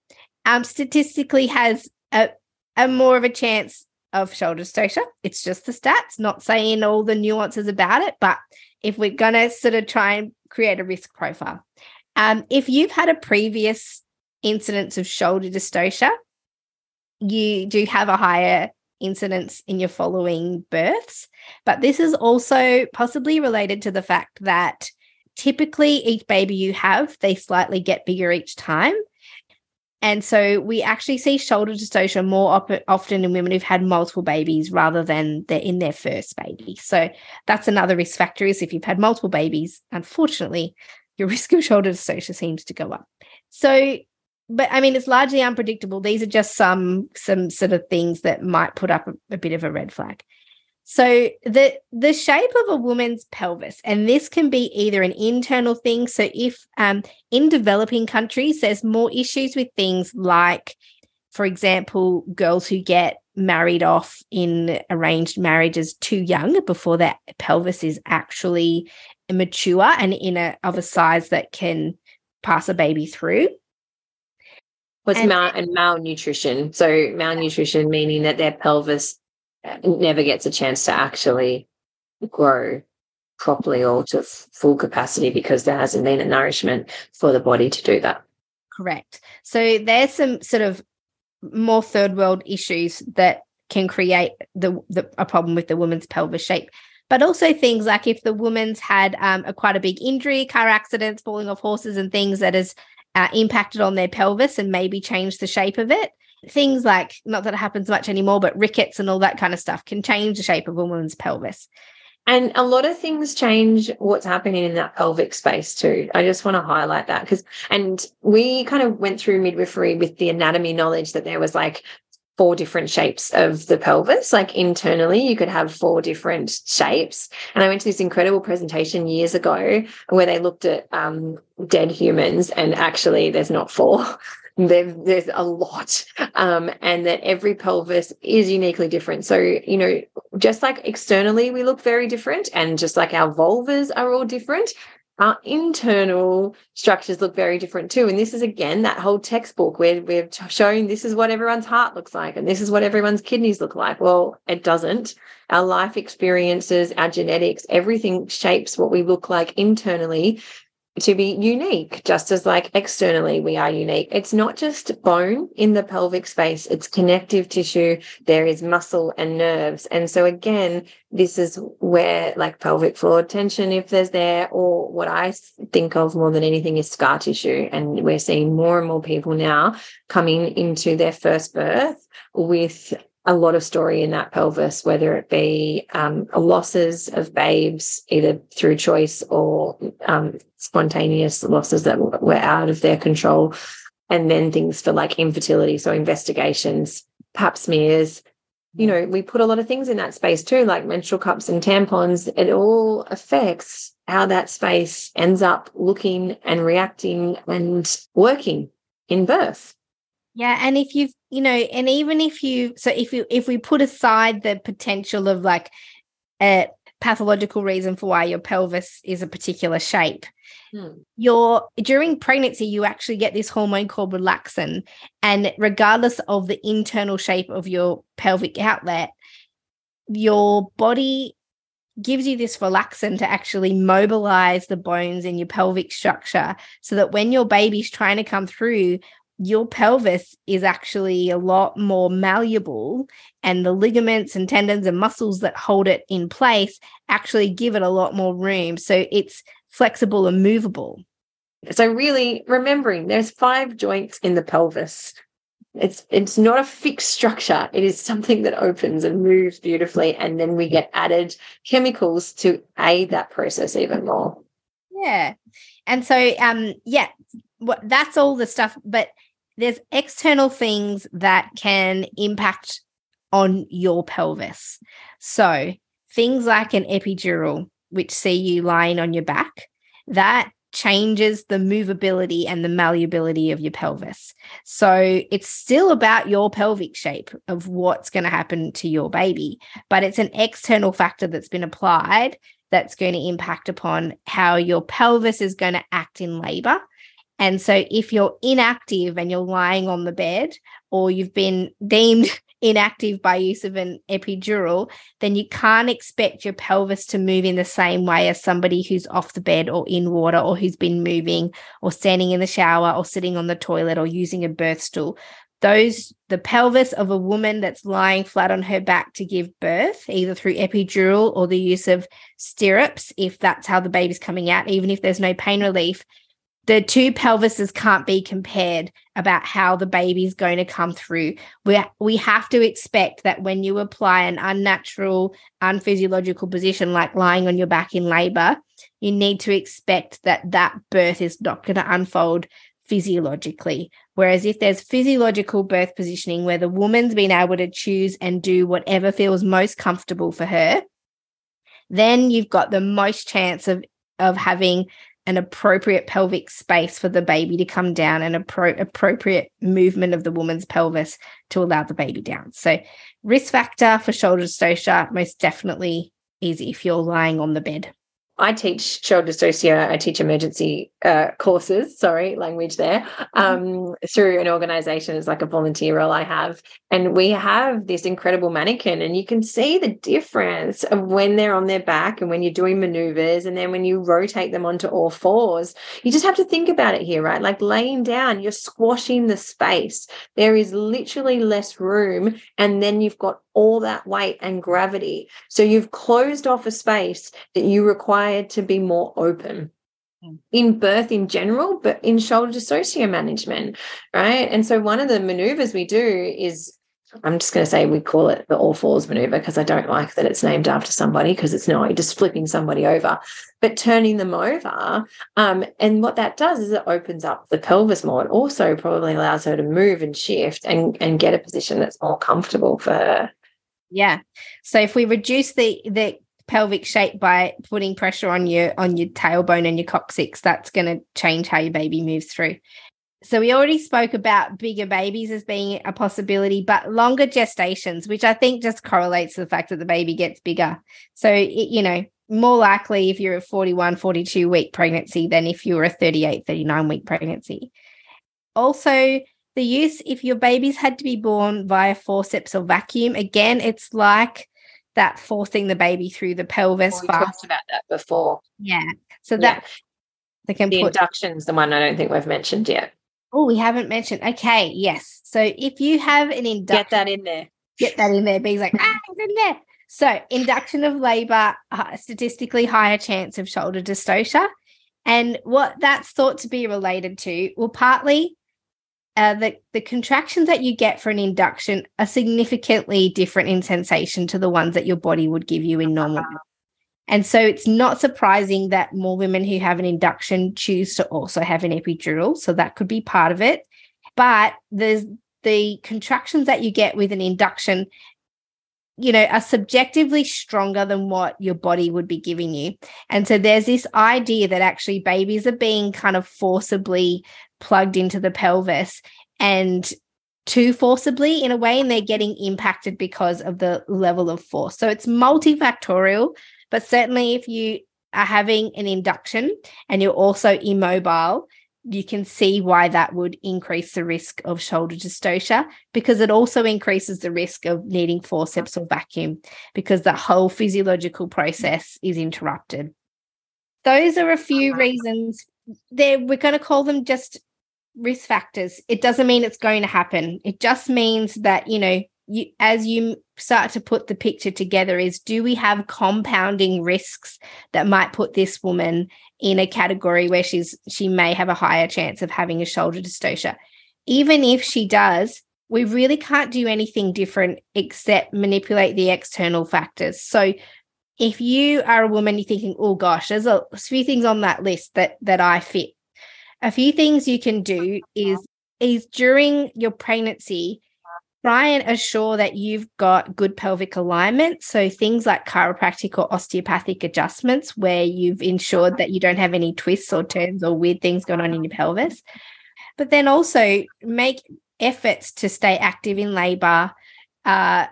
S1: um statistically has a, a more of a chance of shoulder dystocia. It's just the stats, not saying all the nuances about it, but if we're going to sort of try and create a risk profile. Um, if you've had a previous incidence of shoulder dystocia, you do have a higher incidence in your following births. But this is also possibly related to the fact that typically each baby you have, they slightly get bigger each time. And so we actually see shoulder dystocia more op- often in women who've had multiple babies rather than they're in their first baby. So that's another risk factor is if you've had multiple babies, unfortunately, your risk of shoulder dystocia seems to go up. So, but I mean, it's largely unpredictable. These are just some some sort of things that might put up a, a bit of a red flag. So the the shape of a woman's pelvis, and this can be either an internal thing. So if um, in developing countries, there's more issues with things like, for example, girls who get married off in arranged marriages too young before their pelvis is actually mature and in a of a size that can pass a baby through.
S2: What's mal- and malnutrition? So malnutrition meaning that their pelvis never gets a chance to actually grow properly or to full capacity because there hasn't been a nourishment for the body to do that.
S1: Correct. So there's some sort of more third world issues that can create the, the a problem with the woman's pelvis shape. But also things like if the woman's had um, a quite a big injury, car accidents, falling off horses, and things that has uh, impacted on their pelvis and maybe changed the shape of it things like not that it happens much anymore but rickets and all that kind of stuff can change the shape of a woman's pelvis
S2: And a lot of things change what's happening in that pelvic space too. I just want to highlight that because, and we kind of went through midwifery with the anatomy knowledge that there was like four different shapes of the pelvis. Like internally, you could have four different shapes. And I went to this incredible presentation years ago where they looked at um, dead humans, and actually, there's not four. There, there's a lot, um, and that every pelvis is uniquely different. So, you know, just like externally we look very different, and just like our vulvas are all different, our internal structures look very different too. And this is again that whole textbook where we're showing this is what everyone's heart looks like and this is what everyone's kidneys look like. Well, it doesn't. Our life experiences, our genetics, everything shapes what we look like internally to be unique, just as like externally we are unique. It's not just bone in the pelvic space, it's connective tissue. There is muscle and nerves. And so again, this is where like pelvic floor tension, if there's there, or what I think of more than anything is scar tissue. And we're seeing more and more people now coming into their first birth with a lot of story in that pelvis, whether it be um, losses of babes, either through choice or um, spontaneous losses that were out of their control, and then things for like infertility. So, investigations, pap smears. You know, we put a lot of things in that space too, like menstrual cups and tampons. It all affects how that space ends up looking and reacting and working in birth.
S1: Yeah, and if you've, you know, and even if you, so if you, if we put aside the potential of like a pathological reason for why your pelvis is a particular shape, hmm. your during pregnancy you actually get this hormone called relaxin, and regardless of the internal shape of your pelvic outlet, your body gives you this relaxin to actually mobilize the bones in your pelvic structure so that when your baby's trying to come through your pelvis is actually a lot more malleable and the ligaments and tendons and muscles that hold it in place actually give it a lot more room so it's flexible and movable.
S2: So really remembering there's five joints in the pelvis. It's it's not a fixed structure. It is something that opens and moves beautifully and then we get added chemicals to aid that process even more.
S1: Yeah. And so um yeah what that's all the stuff but there's external things that can impact on your pelvis. So, things like an epidural, which see you lying on your back, that changes the movability and the malleability of your pelvis. So, it's still about your pelvic shape of what's going to happen to your baby, but it's an external factor that's been applied that's going to impact upon how your pelvis is going to act in labor and so, if you're inactive and you're lying on the bed, or you've been deemed inactive by use of an epidural, then you can't expect your pelvis to move in the same way as somebody who's off the bed or in water or who's been moving or standing in the shower or sitting on the toilet or using a birth stool. Those, the pelvis of a woman that's lying flat on her back to give birth, either through epidural or the use of stirrups, if that's how the baby's coming out, even if there's no pain relief, the two pelvises can't be compared about how the baby's going to come through. We we have to expect that when you apply an unnatural, unphysiological position like lying on your back in labor, you need to expect that that birth is not going to unfold physiologically. Whereas if there's physiological birth positioning where the woman's been able to choose and do whatever feels most comfortable for her, then you've got the most chance of of having an appropriate pelvic space for the baby to come down and appro- appropriate movement of the woman's pelvis to allow the baby down. So, risk factor for shoulder dystocia most definitely is if you're lying on the bed.
S2: I teach shoulder dystocia. I teach emergency uh, courses. Sorry, language there. Mm-hmm. Um, through an organisation it's like a volunteer role I have, and we have this incredible mannequin, and you can see the difference of when they're on their back and when you're doing maneuvers, and then when you rotate them onto all fours. You just have to think about it here, right? Like laying down, you're squashing the space. There is literally less room, and then you've got all that weight and gravity. So you've closed off a space that you required to be more open hmm. in birth in general, but in shoulder dystocia management, right? And so one of the maneuvers we do is I'm just going to say we call it the all fours maneuver because I don't like that it's named after somebody because it's not just flipping somebody over, but turning them over. Um, and what that does is it opens up the pelvis more. It also probably allows her to move and shift and, and get a position that's more comfortable for her.
S1: Yeah. So if we reduce the the pelvic shape by putting pressure on your on your tailbone and your coccyx, that's going to change how your baby moves through. So we already spoke about bigger babies as being a possibility, but longer gestations, which I think just correlates to the fact that the baby gets bigger. So, it, you know, more likely if you're a 41, 42 week pregnancy than if you were a 38, 39 week pregnancy. Also, the use, if your babies had to be born via forceps or vacuum, again, it's like that forcing the baby through the pelvis.
S2: Well, we talked about that before.
S1: Yeah. So that yeah.
S2: they can the put, induction's the one I don't think we've mentioned yet.
S1: Oh, we haven't mentioned. Okay, yes. So if you have an induction,
S2: get that in there.
S1: Get that in there. Being like, ah, it's in there. So induction of labor, uh, statistically higher chance of shoulder dystocia. And what that's thought to be related to, well, partly uh, the, the contractions that you get for an induction are significantly different in sensation to the ones that your body would give you in normal and so it's not surprising that more women who have an induction choose to also have an epidural. So that could be part of it. But there's the contractions that you get with an induction, you know, are subjectively stronger than what your body would be giving you. And so there's this idea that actually babies are being kind of forcibly plugged into the pelvis and too forcibly in a way, and they're getting impacted because of the level of force. So it's multifactorial, but certainly, if you are having an induction and you're also immobile, you can see why that would increase the risk of shoulder dystocia because it also increases the risk of needing forceps or vacuum because the whole physiological process is interrupted. Those are a few uh-huh. reasons. There, we're going to call them just risk factors. It doesn't mean it's going to happen. It just means that, you know, you, as you start to put the picture together is do we have compounding risks that might put this woman in a category where she's she may have a higher chance of having a shoulder dystocia even if she does we really can't do anything different except manipulate the external factors so if you are a woman you're thinking oh gosh there's a, few things on that list that that i fit a few things you can do is is during your pregnancy try and assure that you've got good pelvic alignment. So things like chiropractic or osteopathic adjustments, where you've ensured that you don't have any twists or turns or weird things going on in your pelvis. But then also make efforts to stay active in labor. Uh,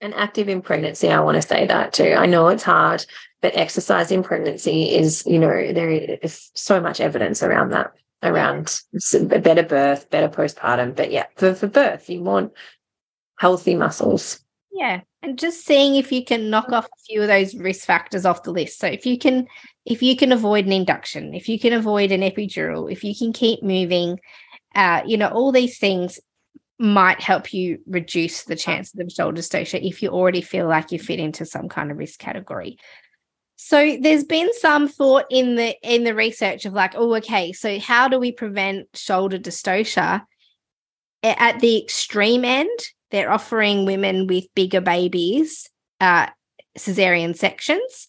S2: and active in pregnancy, I want to say that too. I know it's hard, but exercise in pregnancy is, you know, there is so much evidence around that around a better birth, better postpartum. But yeah, for, for birth, you want healthy muscles.
S1: Yeah. And just seeing if you can knock off a few of those risk factors off the list. So if you can if you can avoid an induction, if you can avoid an epidural, if you can keep moving, uh, you know, all these things might help you reduce the chances of shoulder dystocia if you already feel like you fit into some kind of risk category. So there's been some thought in the in the research of like, oh, okay, so how do we prevent shoulder dystocia at the extreme end? they're offering women with bigger babies uh, cesarean sections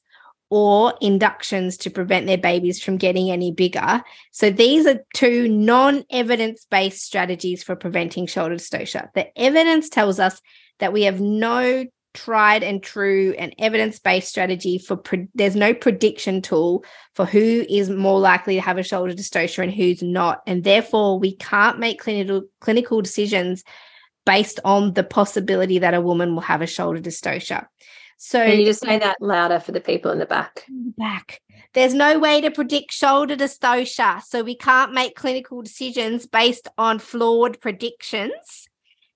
S1: or inductions to prevent their babies from getting any bigger. So these are two non-evidence based strategies for preventing shoulder dystocia. The evidence tells us that we have no tried and true and evidence-based strategy for pre- there's no prediction tool for who is more likely to have a shoulder dystocia and who's not and therefore we can't make clinical clinical decisions based on the possibility that a woman will have a shoulder dystocia. So
S2: Can you just say that louder for the people in the back?
S1: Back. There's no way to predict shoulder dystocia, so we can't make clinical decisions based on flawed predictions.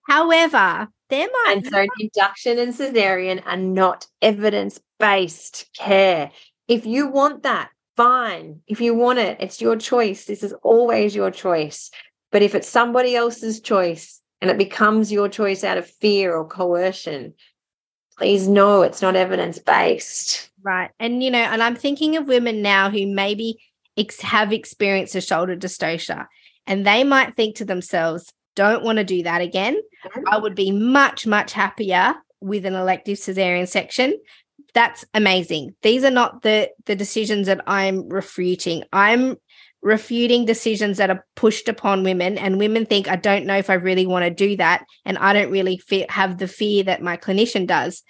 S1: However, there might
S2: and so induction and cesarean are not evidence-based care. If you want that, fine. If you want it, it's your choice. This is always your choice. But if it's somebody else's choice, and it becomes your choice out of fear or coercion, please know it's not evidence based.
S1: Right. And, you know, and I'm thinking of women now who maybe ex- have experienced a shoulder dystocia and they might think to themselves, don't want to do that again. I would be much, much happier with an elective cesarean section. That's amazing. These are not the the decisions that I'm refuting. I'm refuting decisions that are pushed upon women and women think I don't know if I really want to do that and I don't really fe- have the fear that my clinician does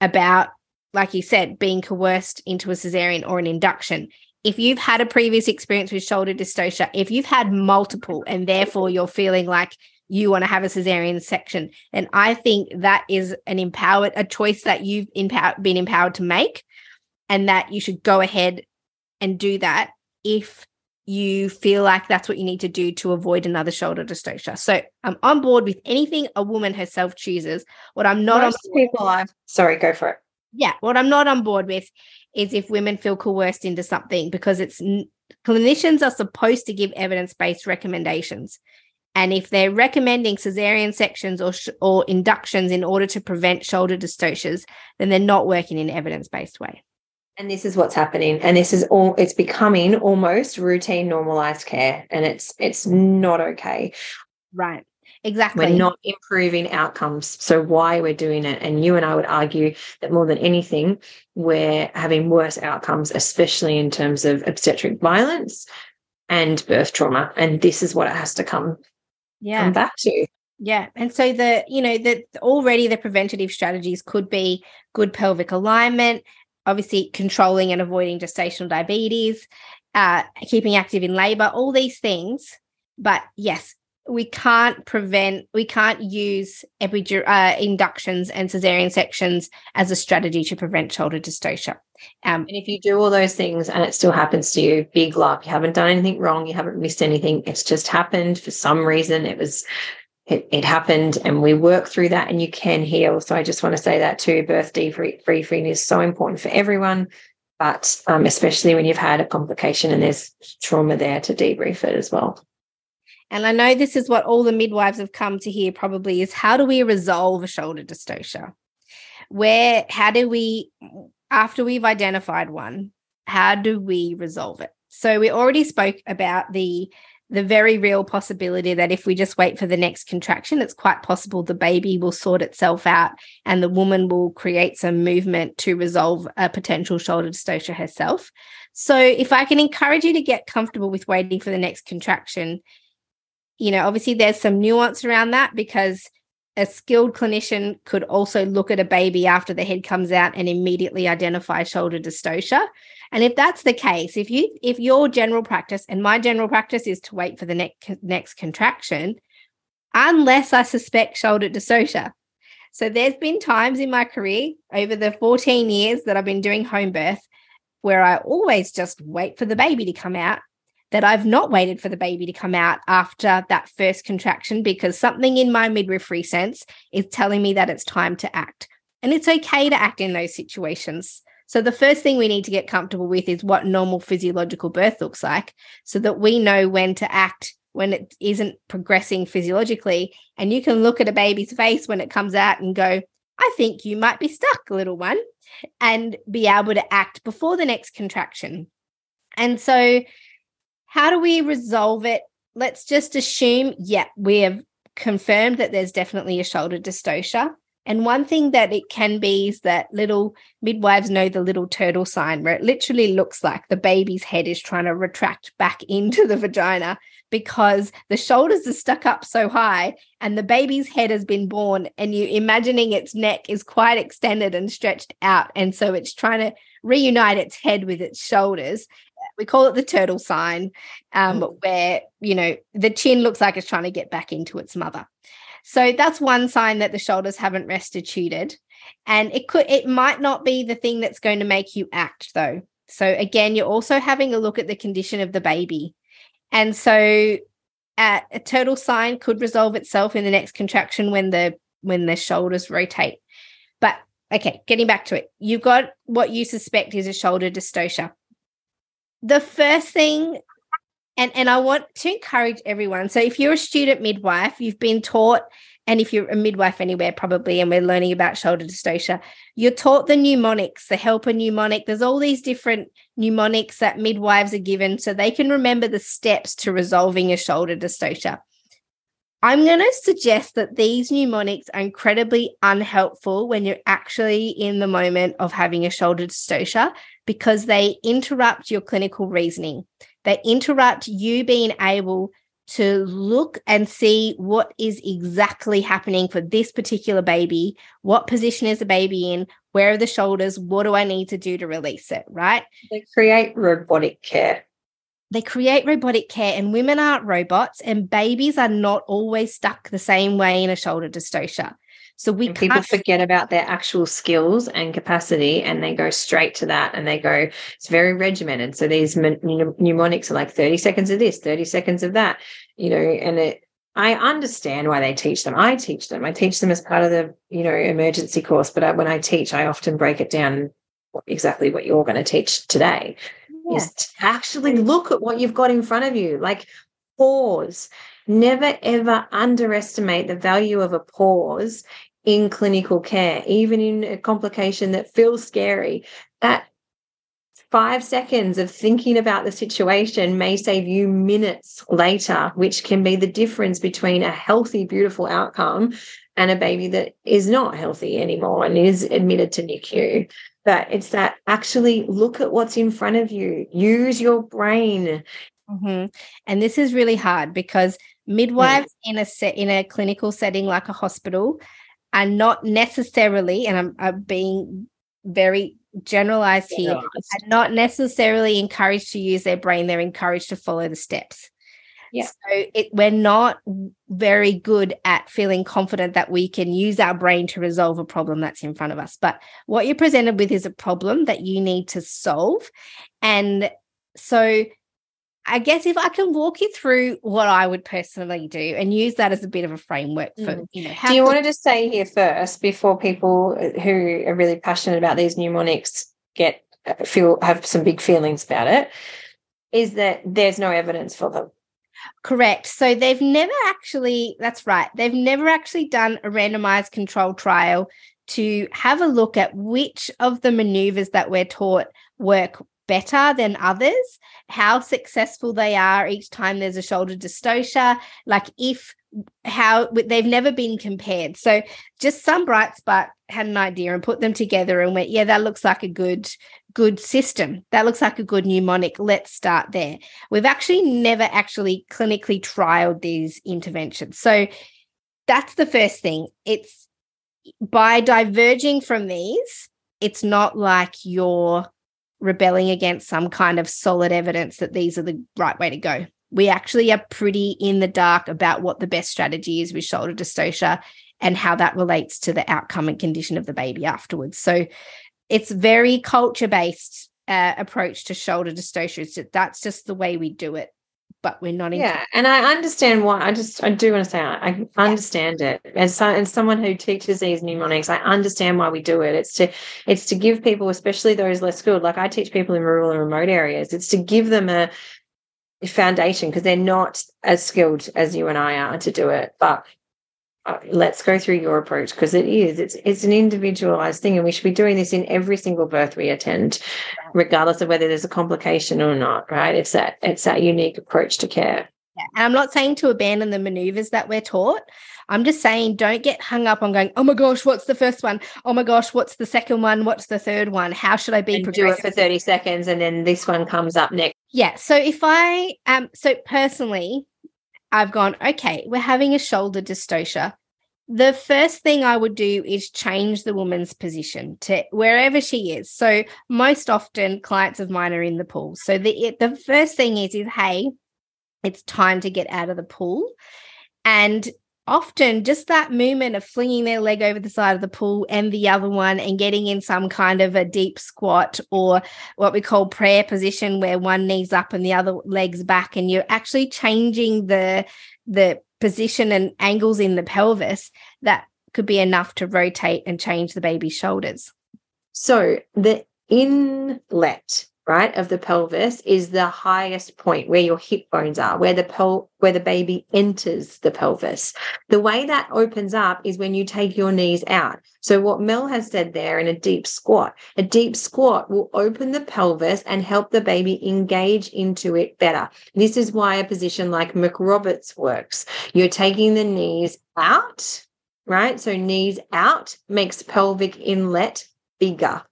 S1: about like you said being coerced into a cesarean or an induction if you've had a previous experience with shoulder dystocia if you've had multiple and therefore you're feeling like you want to have a cesarean section and i think that is an empowered a choice that you've empowered been empowered to make and that you should go ahead and do that if you feel like that's what you need to do to avoid another shoulder dystocia. So I'm on board with anything a woman herself chooses. What I'm not
S2: Most
S1: on
S2: people are sorry, go for it.
S1: Yeah, what I'm not on board with is if women feel coerced into something because it's clinicians are supposed to give evidence-based recommendations. And if they're recommending cesarean sections or sh- or inductions in order to prevent shoulder dystocias, then they're not working in an evidence-based way.
S2: And this is what's happening. And this is all it's becoming almost routine normalized care. And it's it's not okay.
S1: Right. Exactly.
S2: We're not improving outcomes. So why we're doing it? And you and I would argue that more than anything, we're having worse outcomes, especially in terms of obstetric violence and birth trauma. And this is what it has to come
S1: yeah.
S2: come back to.
S1: Yeah. And so the, you know, that already the preventative strategies could be good pelvic alignment, obviously controlling and avoiding gestational diabetes, uh, keeping active in labor, all these things. But yes, we can't prevent, we can't use epidur- uh, inductions and cesarean sections as a strategy to prevent shoulder dystocia. Um,
S2: And if you do all those things and it still happens to you, big love. You haven't done anything wrong. You haven't missed anything. It's just happened for some reason. It was, it, it happened and we work through that and you can heal. So I just want to say that too. Birth debriefing is so important for everyone, but um, especially when you've had a complication and there's trauma there to debrief it as well.
S1: And I know this is what all the midwives have come to hear probably is how do we resolve a shoulder dystocia? Where, how do we, after we've identified one, how do we resolve it? So we already spoke about the the very real possibility that if we just wait for the next contraction, it's quite possible the baby will sort itself out and the woman will create some movement to resolve a potential shoulder dystocia herself. So if I can encourage you to get comfortable with waiting for the next contraction, you know, obviously there's some nuance around that because a skilled clinician could also look at a baby after the head comes out and immediately identify shoulder dystocia. And if that's the case, if you if your general practice and my general practice is to wait for the next next contraction, unless I suspect shoulder dystocia. So there's been times in my career over the 14 years that I've been doing home birth where I always just wait for the baby to come out that I've not waited for the baby to come out after that first contraction because something in my midwifery sense is telling me that it's time to act. And it's okay to act in those situations. So, the first thing we need to get comfortable with is what normal physiological birth looks like so that we know when to act when it isn't progressing physiologically. And you can look at a baby's face when it comes out and go, I think you might be stuck, little one, and be able to act before the next contraction. And so, how do we resolve it? Let's just assume, yeah, we have confirmed that there's definitely a shoulder dystocia. And one thing that it can be is that little midwives know the little turtle sign where it literally looks like the baby's head is trying to retract back into the vagina because the shoulders are stuck up so high and the baby's head has been born and you imagining its neck is quite extended and stretched out and so it's trying to reunite its head with its shoulders we call it the turtle sign um, where you know the chin looks like it's trying to get back into its mother. So that's one sign that the shoulders haven't restituted. And it could it might not be the thing that's going to make you act though. So again you're also having a look at the condition of the baby. And so uh, a turtle sign could resolve itself in the next contraction when the when the shoulders rotate. But okay getting back to it. You've got what you suspect is a shoulder dystocia the first thing and and I want to encourage everyone. So if you're a student midwife, you've been taught and if you're a midwife anywhere probably and we're learning about shoulder dystocia, you're taught the mnemonics, the helper mnemonic. There's all these different mnemonics that midwives are given so they can remember the steps to resolving a shoulder dystocia. I'm going to suggest that these mnemonics are incredibly unhelpful when you're actually in the moment of having a shoulder dystocia because they interrupt your clinical reasoning. They interrupt you being able to look and see what is exactly happening for this particular baby. What position is the baby in? Where are the shoulders? What do I need to do to release it? Right?
S2: They create robotic care
S1: they create robotic care and women aren't robots and babies are not always stuck the same way in a shoulder dystocia so we
S2: and people forget about their actual skills and capacity and they go straight to that and they go it's very regimented so these mnemonics are like 30 seconds of this 30 seconds of that you know and it I understand why they teach them. I teach them. I teach them as part of the, you know, emergency course. But I, when I teach, I often break it down exactly what you're going to teach today yeah. is to actually look at what you've got in front of you. Like pause. Never ever underestimate the value of a pause in clinical care, even in a complication that feels scary. That five seconds of thinking about the situation may save you minutes later, which can be the difference between a healthy, beautiful outcome and a baby that is not healthy anymore and is admitted to NICU But it's that actually look at what's in front of you, use your brain.
S1: Mm-hmm. And this is really hard because midwives in a set in a clinical setting like a hospital are not necessarily, and I'm, I'm being very generalized here, are not necessarily encouraged to use their brain. They're encouraged to follow the steps.
S2: Yeah.
S1: So it, we're not very good at feeling confident that we can use our brain to resolve a problem that's in front of us. But what you're presented with is a problem that you need to solve. And so I guess if I can walk you through what I would personally do and use that as a bit of a framework for, mm. you know,
S2: do you to- want to just say here first before people who are really passionate about these mnemonics get uh, feel have some big feelings about it is that there's no evidence for them
S1: Correct. So they've never actually, that's right, they've never actually done a randomized control trial to have a look at which of the maneuvers that we're taught work better than others, how successful they are each time there's a shoulder dystocia, like if how they've never been compared. So just some bright spot had an idea and put them together and went, yeah, that looks like a good good system. That looks like a good mnemonic. Let's start there. We've actually never actually clinically trialed these interventions. So that's the first thing. It's by diverging from these, it's not like you're rebelling against some kind of solid evidence that these are the right way to go. We actually are pretty in the dark about what the best strategy is with shoulder dystocia and how that relates to the outcome and condition of the baby afterwards. So it's very culture based uh, approach to shoulder dystocia. That's just the way we do it. But we're not. In.
S2: Yeah, and I understand why. I just I do want to say I, I understand yeah. it as so, as someone who teaches these mnemonics. I understand why we do it. It's to it's to give people, especially those less skilled. Like I teach people in rural and remote areas. It's to give them a foundation because they're not as skilled as you and I are to do it. But let's go through your approach because it is it's it's an individualized thing and we should be doing this in every single birth we attend regardless of whether there's a complication or not right? It's that it's that unique approach to care.
S1: Yeah. and i'm not saying to abandon the maneuvers that we're taught. I'm just saying don't get hung up on going oh my gosh what's the first one? Oh my gosh what's the second one? What's the third one? How should i be
S2: and do it for 30 seconds and then this one comes up next.
S1: Yeah so if i um so personally I've gone, okay, we're having a shoulder dystocia. The first thing I would do is change the woman's position to wherever she is. So most often clients of mine are in the pool. So the the first thing is is hey, it's time to get out of the pool. And often just that movement of flinging their leg over the side of the pool and the other one and getting in some kind of a deep squat or what we call prayer position where one knee's up and the other leg's back and you're actually changing the the position and angles in the pelvis that could be enough to rotate and change the baby's shoulders.
S2: So the inlet right, of the pelvis is the highest point where your hip bones are, where the pel- where the baby enters the pelvis. The way that opens up is when you take your knees out. So what Mel has said there in a deep squat, a deep squat will open the pelvis and help the baby engage into it better. This is why a position like McRoberts works. You're taking the knees out, right? So knees out makes pelvic inlet bigger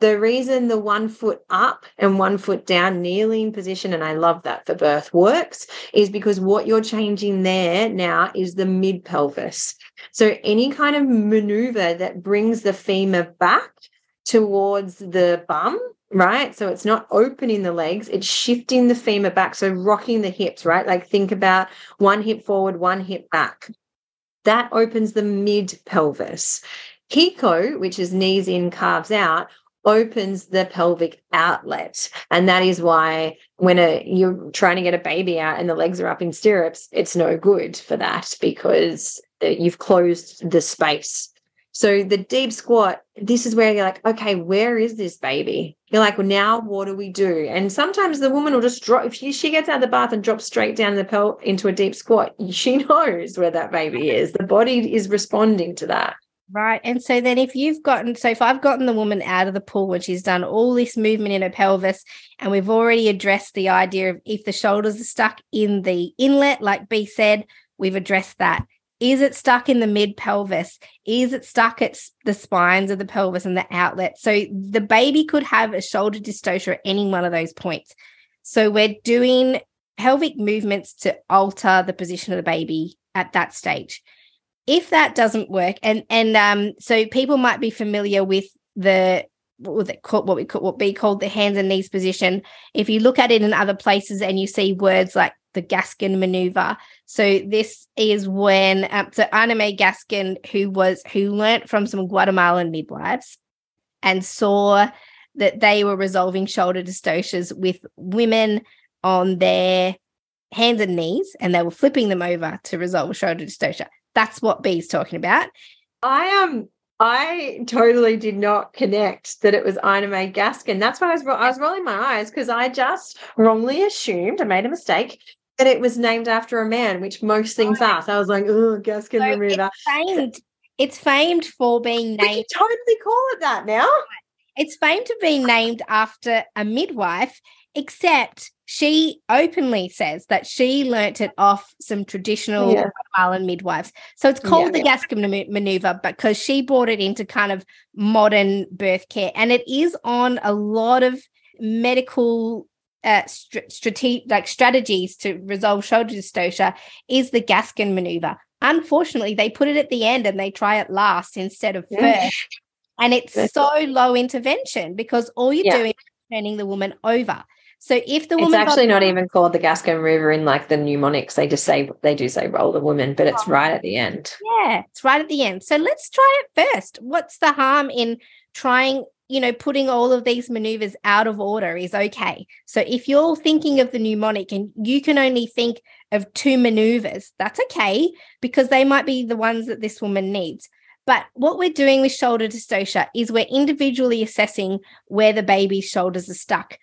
S2: the reason the one foot up and one foot down kneeling position and i love that for birth works is because what you're changing there now is the mid pelvis. So any kind of maneuver that brings the femur back towards the bum right? So it's not opening the legs it's shifting the femur back so rocking the hips right? Like think about one hip forward one hip back. That opens the mid pelvis. Hiko, which is knees in, calves out, opens the pelvic outlet. And that is why when a, you're trying to get a baby out and the legs are up in stirrups, it's no good for that because you've closed the space. So the deep squat, this is where you're like, okay, where is this baby? You're like, well, now what do we do? And sometimes the woman will just drop, if she, gets out of the bath and drops straight down the pel into a deep squat, she knows where that baby is. The body is responding to that.
S1: Right. And so then if you've gotten, so if I've gotten the woman out of the pool when she's done all this movement in her pelvis, and we've already addressed the idea of if the shoulders are stuck in the inlet, like B said, we've addressed that. Is it stuck in the mid pelvis? Is it stuck at the spines of the pelvis and the outlet? So the baby could have a shoulder dystocia at any one of those points. So we're doing pelvic movements to alter the position of the baby at that stage if that doesn't work, and and um, so people might be familiar with the what we call what we call what be called the hands and knees position. If you look at it in other places and you see words like the Gaskin maneuver, so this is when um, so May Gaskin, who was who learnt from some Guatemalan midwives, and saw that they were resolving shoulder dystocias with women on their hands and knees, and they were flipping them over to resolve shoulder dystocia. That's what B's talking about.
S2: I am. Um, I totally did not connect that it was Ina May Gaskin. That's why I was I was rolling my eyes because I just wrongly assumed I made a mistake that it was named after a man, which most things are. So I was like, oh, Gaskin so River.
S1: It's famed. It's famed for being named. We
S2: totally call it that now.
S1: It's famed to be named after a midwife, except she openly says that she learnt it off some traditional yeah. Guatemalan midwives. So it's called yeah, the yeah. Gaskin maneuver because she brought it into kind of modern birth care. And it is on a lot of medical uh, strate- like strategies to resolve shoulder dystocia is the Gaskin maneuver. Unfortunately, they put it at the end and they try it last instead of first. And it's so low intervention because all you're doing is turning the woman over. So if the woman
S2: It's actually not even called the Gaskin maneuver in like the mnemonics. They just say they do say roll the woman, but it's oh. right at the end.
S1: Yeah, it's right at the end. So let's try it first. What's the harm in trying, you know, putting all of these maneuvers out of order is okay. So if you're thinking of the mnemonic and you can only think of two maneuvers, that's okay because they might be the ones that this woman needs. But what we're doing with shoulder dystocia is we're individually assessing where the baby's shoulders are stuck.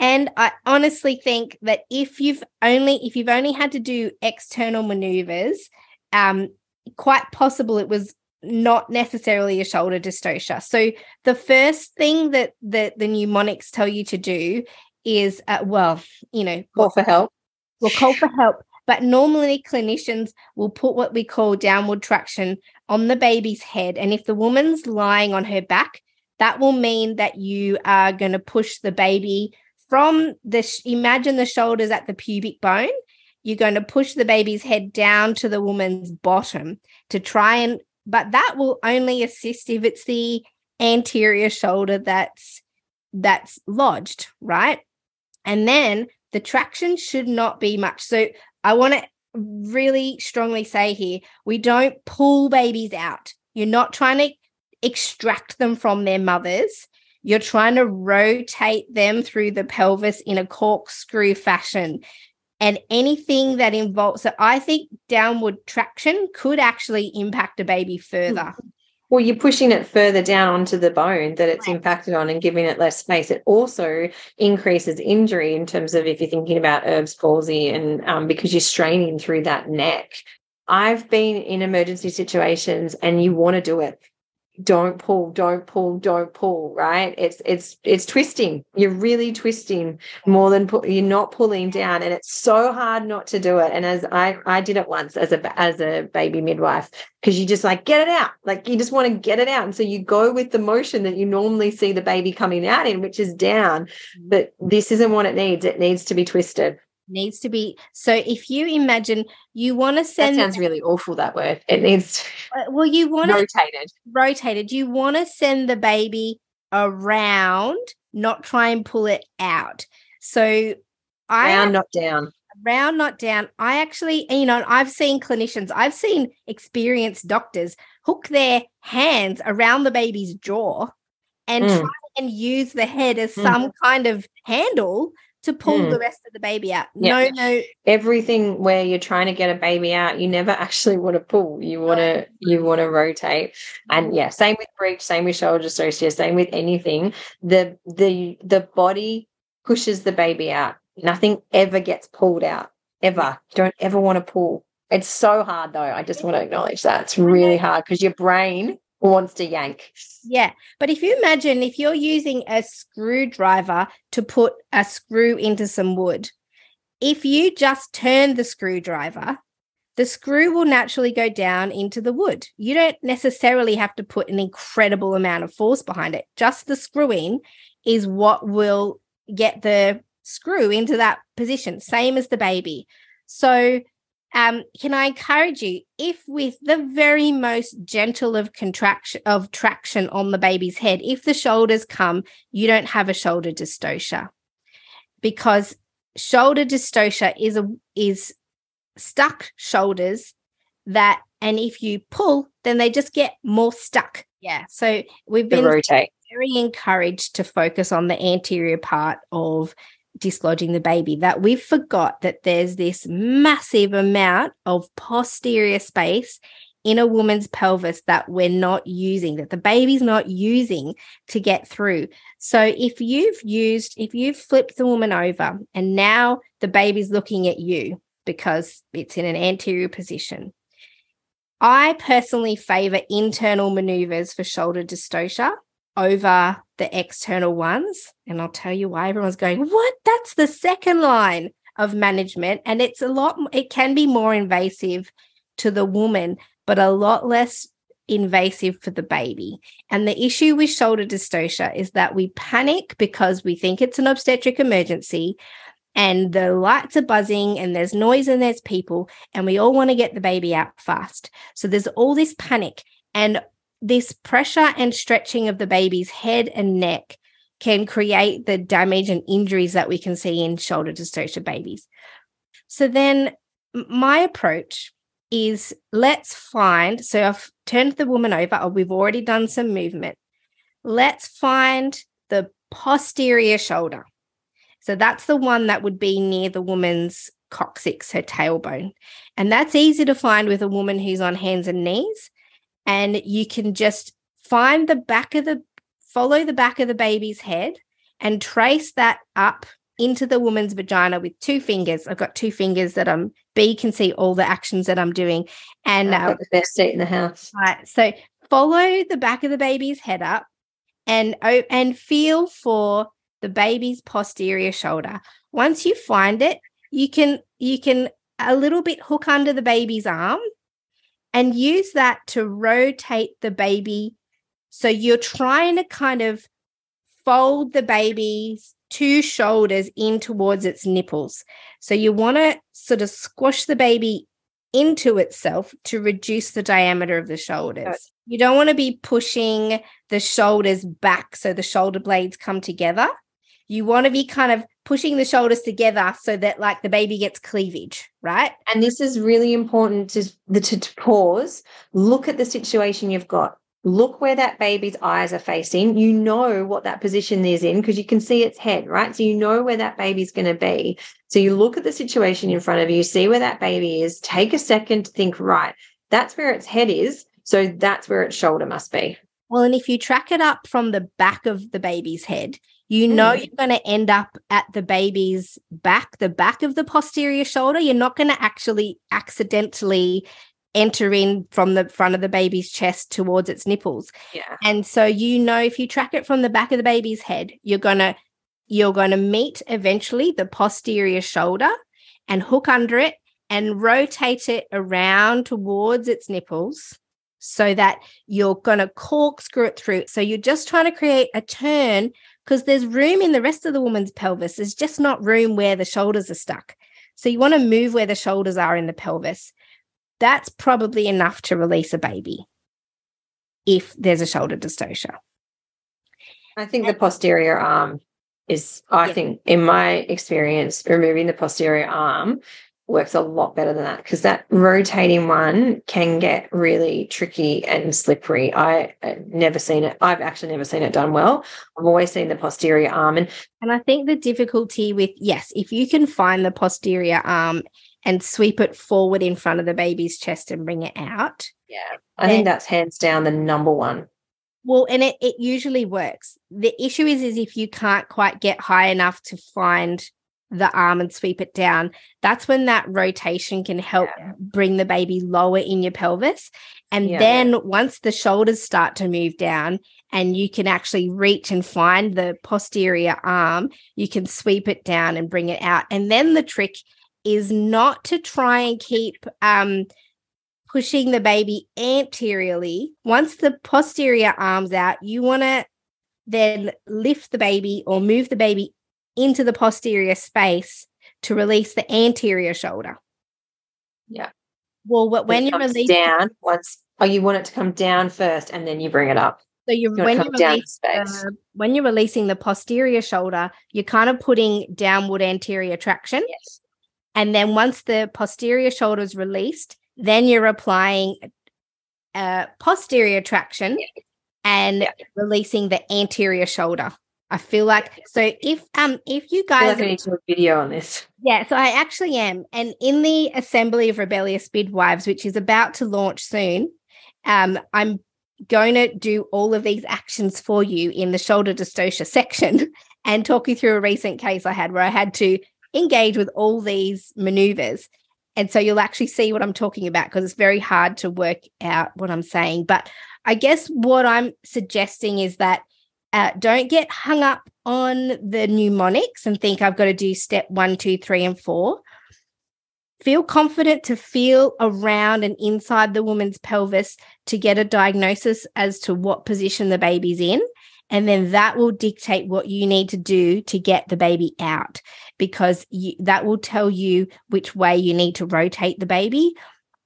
S1: And I honestly think that if you've only if you've only had to do external maneuvers, um, quite possible it was not necessarily a shoulder dystocia. So the first thing that the, the mnemonics tell you to do is, uh, well, you know,
S2: call for help.
S1: Well, call for help. But normally clinicians will put what we call downward traction on the baby's head. And if the woman's lying on her back, that will mean that you are going to push the baby from the imagine the shoulders at the pubic bone you're going to push the baby's head down to the woman's bottom to try and but that will only assist if it's the anterior shoulder that's that's lodged right? And then the traction should not be much. So i want to really strongly say here we don't pull babies out. You're not trying to extract them from their mothers you're trying to rotate them through the pelvis in a corkscrew fashion. And anything that involves, so I think downward traction could actually impact a baby further.
S2: Well, you're pushing it further down onto the bone that it's right. impacted on and giving it less space. It also increases injury in terms of if you're thinking about Erb's palsy and um, because you're straining through that neck. I've been in emergency situations and you want to do it don't pull don't pull don't pull right? It's it's it's twisting. You're really twisting more than pull, you're not pulling down and it's so hard not to do it. And as i i did it once as a as a baby midwife because you just like get it out. Like you just want to get it out. And so you go with the motion that you normally see the baby coming out in which is down mm-hmm. but this isn't what it needs. It needs to be twisted
S1: needs to be so if you imagine you want to send
S2: that sounds really awful that word. It needs
S1: uh, well you want
S2: rotated.
S1: rotated. You want to send the baby around not try and pull it out. So
S2: I round not down.
S1: Round not down. I actually you know i've seen clinicians i've seen experienced doctors hook their hands around the baby's jaw and mm. try and use the head as mm. some kind of handle to pull mm. the rest of the baby out. Yeah. No, no.
S2: Everything where you're trying to get a baby out, you never actually want to pull. You want to you want to rotate. And yeah, same with breech, same with shoulder dystocia, same with anything. The the the body pushes the baby out. Nothing ever gets pulled out. Ever. You don't ever want to pull. It's so hard though. I just want to acknowledge that. It's really hard because your brain wants to yank.
S1: Yeah. But if you imagine if you're using a screwdriver to put a screw into some wood, if you just turn the screwdriver, the screw will naturally go down into the wood. You don't necessarily have to put an incredible amount of force behind it. Just the screwing is what will get the screw into that position, same as the baby. So um, can I encourage you, if with the very most gentle of contraction of traction on the baby's head, if the shoulders come, you don't have a shoulder dystocia. Because shoulder dystocia is a is stuck shoulders that and if you pull, then they just get more stuck. Yeah. So we've been
S2: rotate.
S1: very encouraged to focus on the anterior part of dislodging the baby that we forgot that there's this massive amount of posterior space in a woman's pelvis that we're not using that the baby's not using to get through. So if you've used if you've flipped the woman over and now the baby's looking at you because it's in an anterior position i personally favor internal maneuvers for shoulder dystocia over the external ones. And I'll tell you why everyone's going, What? That's the second line of management. And it's a lot, it can be more invasive to the woman, but a lot less invasive for the baby. And the issue with shoulder dystocia is that we panic because we think it's an obstetric emergency and the lights are buzzing and there's noise and there's people and we all want to get the baby out fast. So there's all this panic and this pressure and stretching of the baby's head and neck can create the damage and injuries that we can see in shoulder dystocia babies. So then my approach is let's find so I've turned the woman over or we've already done some movement. Let's find the posterior shoulder. So that's the one that would be near the woman's coccyx, her tailbone. And that's easy to find with a woman who's on hands and knees and you can just find the back of the follow the back of the baby's head and trace that up into the woman's vagina with two fingers. I've got two fingers that I'm B can see all the actions that I'm doing. And
S2: uh, the best seat in the house.
S1: Right. So follow the back of the baby's head up and oh, and feel for the baby's posterior shoulder. Once you find it, you can you can a little bit hook under the baby's arm and use that to rotate the baby. So you're trying to kind of fold the baby's two shoulders in towards its nipples. So you want to sort of squash the baby into itself to reduce the diameter of the shoulders. You don't want to be pushing the shoulders back so the shoulder blades come together. You want to be kind of pushing the shoulders together so that like the baby gets cleavage, right?
S2: And this is really important to, to, to pause, look at the situation you've got. Look where that baby's eyes are facing. You know what that position is in because you can see its head, right? So you know where that baby's going to be. So you look at the situation in front of you, see where that baby is, take a second to think, right, that's where its head is. So that's where its shoulder must be.
S1: Well, and if you track it up from the back of the baby's head, you know mm. you're going to end up at the baby's back, the back of the posterior shoulder. You're not going to actually accidentally enter in from the front of the baby's chest towards its nipples.
S2: Yeah.
S1: And so you know if you track it from the back of the baby's head, you're going to you're going to meet eventually the posterior shoulder and hook under it and rotate it around towards its nipples so that you're going to corkscrew it through. So you're just trying to create a turn because there's room in the rest of the woman's pelvis. There's just not room where the shoulders are stuck. So you want to move where the shoulders are in the pelvis that's probably enough to release a baby if there's a shoulder dystocia.
S2: I think the posterior arm is, I yeah. think, in my experience, removing the posterior arm works a lot better than that because that rotating one can get really tricky and slippery. I uh, never seen it. I've actually never seen it done well. I've always seen the posterior arm and
S1: and I think the difficulty with yes, if you can find the posterior arm and sweep it forward in front of the baby's chest and bring it out.
S2: Yeah. I think that's hands down the number one.
S1: Well, and it, it usually works. The issue is is if you can't quite get high enough to find the arm and sweep it down, that's when that rotation can help yeah. bring the baby lower in your pelvis. And yeah. then once the shoulders start to move down and you can actually reach and find the posterior arm, you can sweep it down and bring it out. And then the trick is not to try and keep um, pushing the baby anteriorly. Once the posterior arm's out, you want to then lift the baby or move the baby into the posterior space to release the anterior shoulder.
S2: Yeah.
S1: Well, what, when you release
S2: down once, oh, you want it to come down first and then you bring it up.
S1: So you, you when you release, uh, when you're releasing the posterior shoulder, you're kind of putting downward anterior traction.
S2: Yes.
S1: And then once the posterior shoulder is released, then you're applying uh, posterior traction and yeah. releasing the anterior shoulder. I feel like so if um if you guys
S2: I, like I need to do a video on this.
S1: Yeah, so I actually am. And in the Assembly of Rebellious Midwives, which is about to launch soon, um, I'm going to do all of these actions for you in the shoulder dystocia section and talk you through a recent case I had where I had to engage with all these maneuvers. And so you'll actually see what I'm talking about because it's very hard to work out what I'm saying. But I guess what I'm suggesting is that uh, don't get hung up on the mnemonics and think I've got to do step one, two, three, and four. Feel confident to feel around and inside the woman's pelvis to get a diagnosis as to what position the baby's in. And then that will dictate what you need to do to get the baby out because you, that will tell you which way you need to rotate the baby.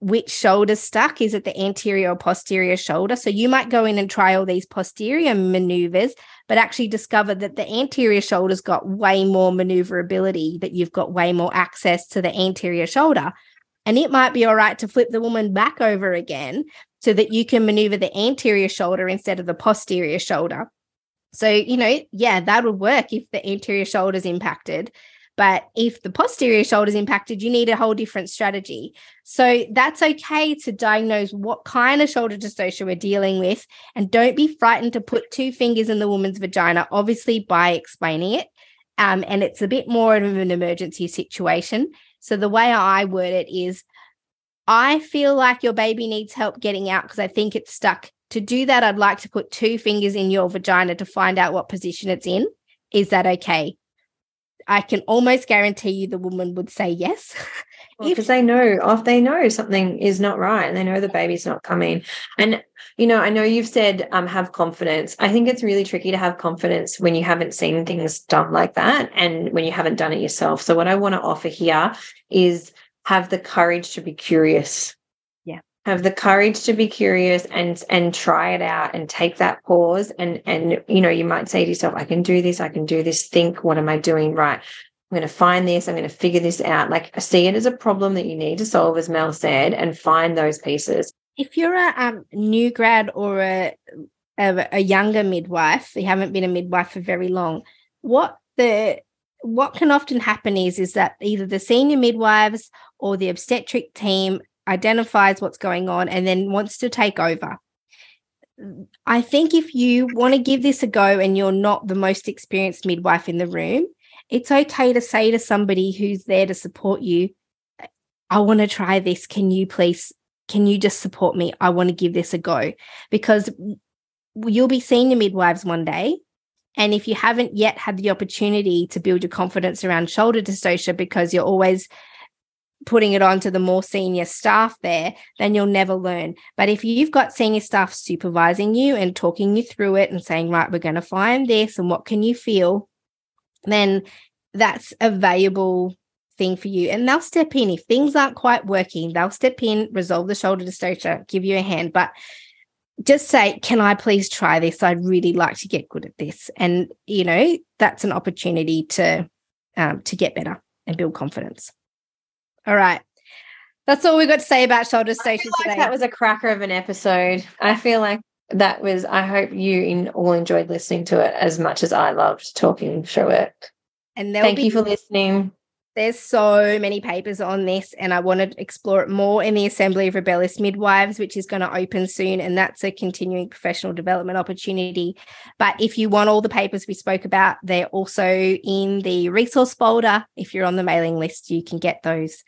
S1: Which shoulder stuck? Is it the anterior or posterior shoulder? So you might go in and try all these posterior maneuvers, but actually discover that the anterior shoulder's got way more maneuverability, that you've got way more access to the anterior shoulder. And it might be all right to flip the woman back over again so that you can maneuver the anterior shoulder instead of the posterior shoulder. So, you know, yeah, that would work if the anterior shoulder is impacted. But if the posterior shoulder is impacted, you need a whole different strategy. So that's okay to diagnose what kind of shoulder dystocia we're dealing with. And don't be frightened to put two fingers in the woman's vagina, obviously by explaining it. Um, and it's a bit more of an emergency situation. So the way I word it is I feel like your baby needs help getting out because I think it's stuck to do that, I'd like to put two fingers in your vagina to find out what position it's in. Is that okay? I can almost guarantee you the woman would say yes.
S2: because they know if they know something is not right and they know the baby's not coming. And you know i know you've said um, have confidence. I think it's really tricky to have confidence when you haven't seen things done like that and when you haven't done it yourself. So what i want to offer here is have the courage to be curious have the courage to be curious and and try it out and take that pause. And and you know you might say to yourself i can do this. I can do this. Think what am i doing right? I'm going to find this. I'm going to figure this out. Like see it as a problem that you need to solve as mel said and find those pieces.
S1: If you're a um, new grad or a, a a younger midwife you haven't been a midwife for very long what the what can often happen is is that either the senior midwives or the obstetric team identifies what's going on and then wants to take over. I think if you want to give this a go and you're not the most experienced midwife in the room, it's okay to say to somebody who's there to support you, I want to try this. Can you please, can you just support me? I want to give this a go. Because you'll be senior midwives one day. And if you haven't yet had the opportunity to build your confidence around shoulder dystocia because you're always putting it on to the more senior staff there, then you'll never learn. But if you've got senior staff supervising you and talking you through it and saying, right, we're going to find this and what can you feel, then that's a valuable thing for you. And they'll step in. If things aren't quite working, they'll step in, resolve the shoulder dystocia, give you a hand. But just say, Can I please try this? I'd really like to get good at this. And, you know, that's an opportunity to um, to get better and build confidence. All right. That's all we got to say about shoulder dystocia like today.
S2: That was a cracker of an episode. I feel like that was I hope you in, all enjoyed listening to it as much as I loved talking through it. And thank be, you for listening.
S1: There's so many papers on this, and I want to explore it more in the Assembly of Rebellious Midwives, which is going to open soon, and that's a continuing professional development opportunity. But if you want all the papers we spoke about, they're also in the resource folder. If you're on the mailing list, you can get those.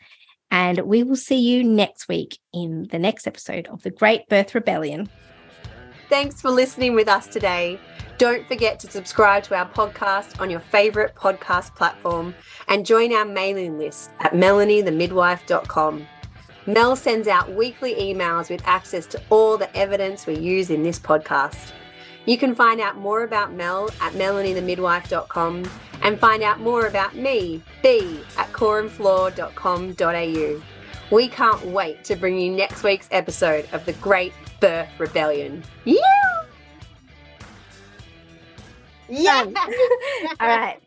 S1: And we will see you next week in the next episode of the Great Birth Rebellion.
S2: Thanks for listening with us today. Don't forget to subscribe to our podcast on your favorite podcast platform and join our mailing list at melaniethemidwife.com. Mel sends out weekly emails with access to all the evidence we use in this podcast. You can find out more about Mel at melaniethemidwife.com and find out more about me, B, at coreandfloor.com.au. We can't wait to bring you next week's episode of The Great Birth Rebellion. Yeah!
S1: Yeah. All right.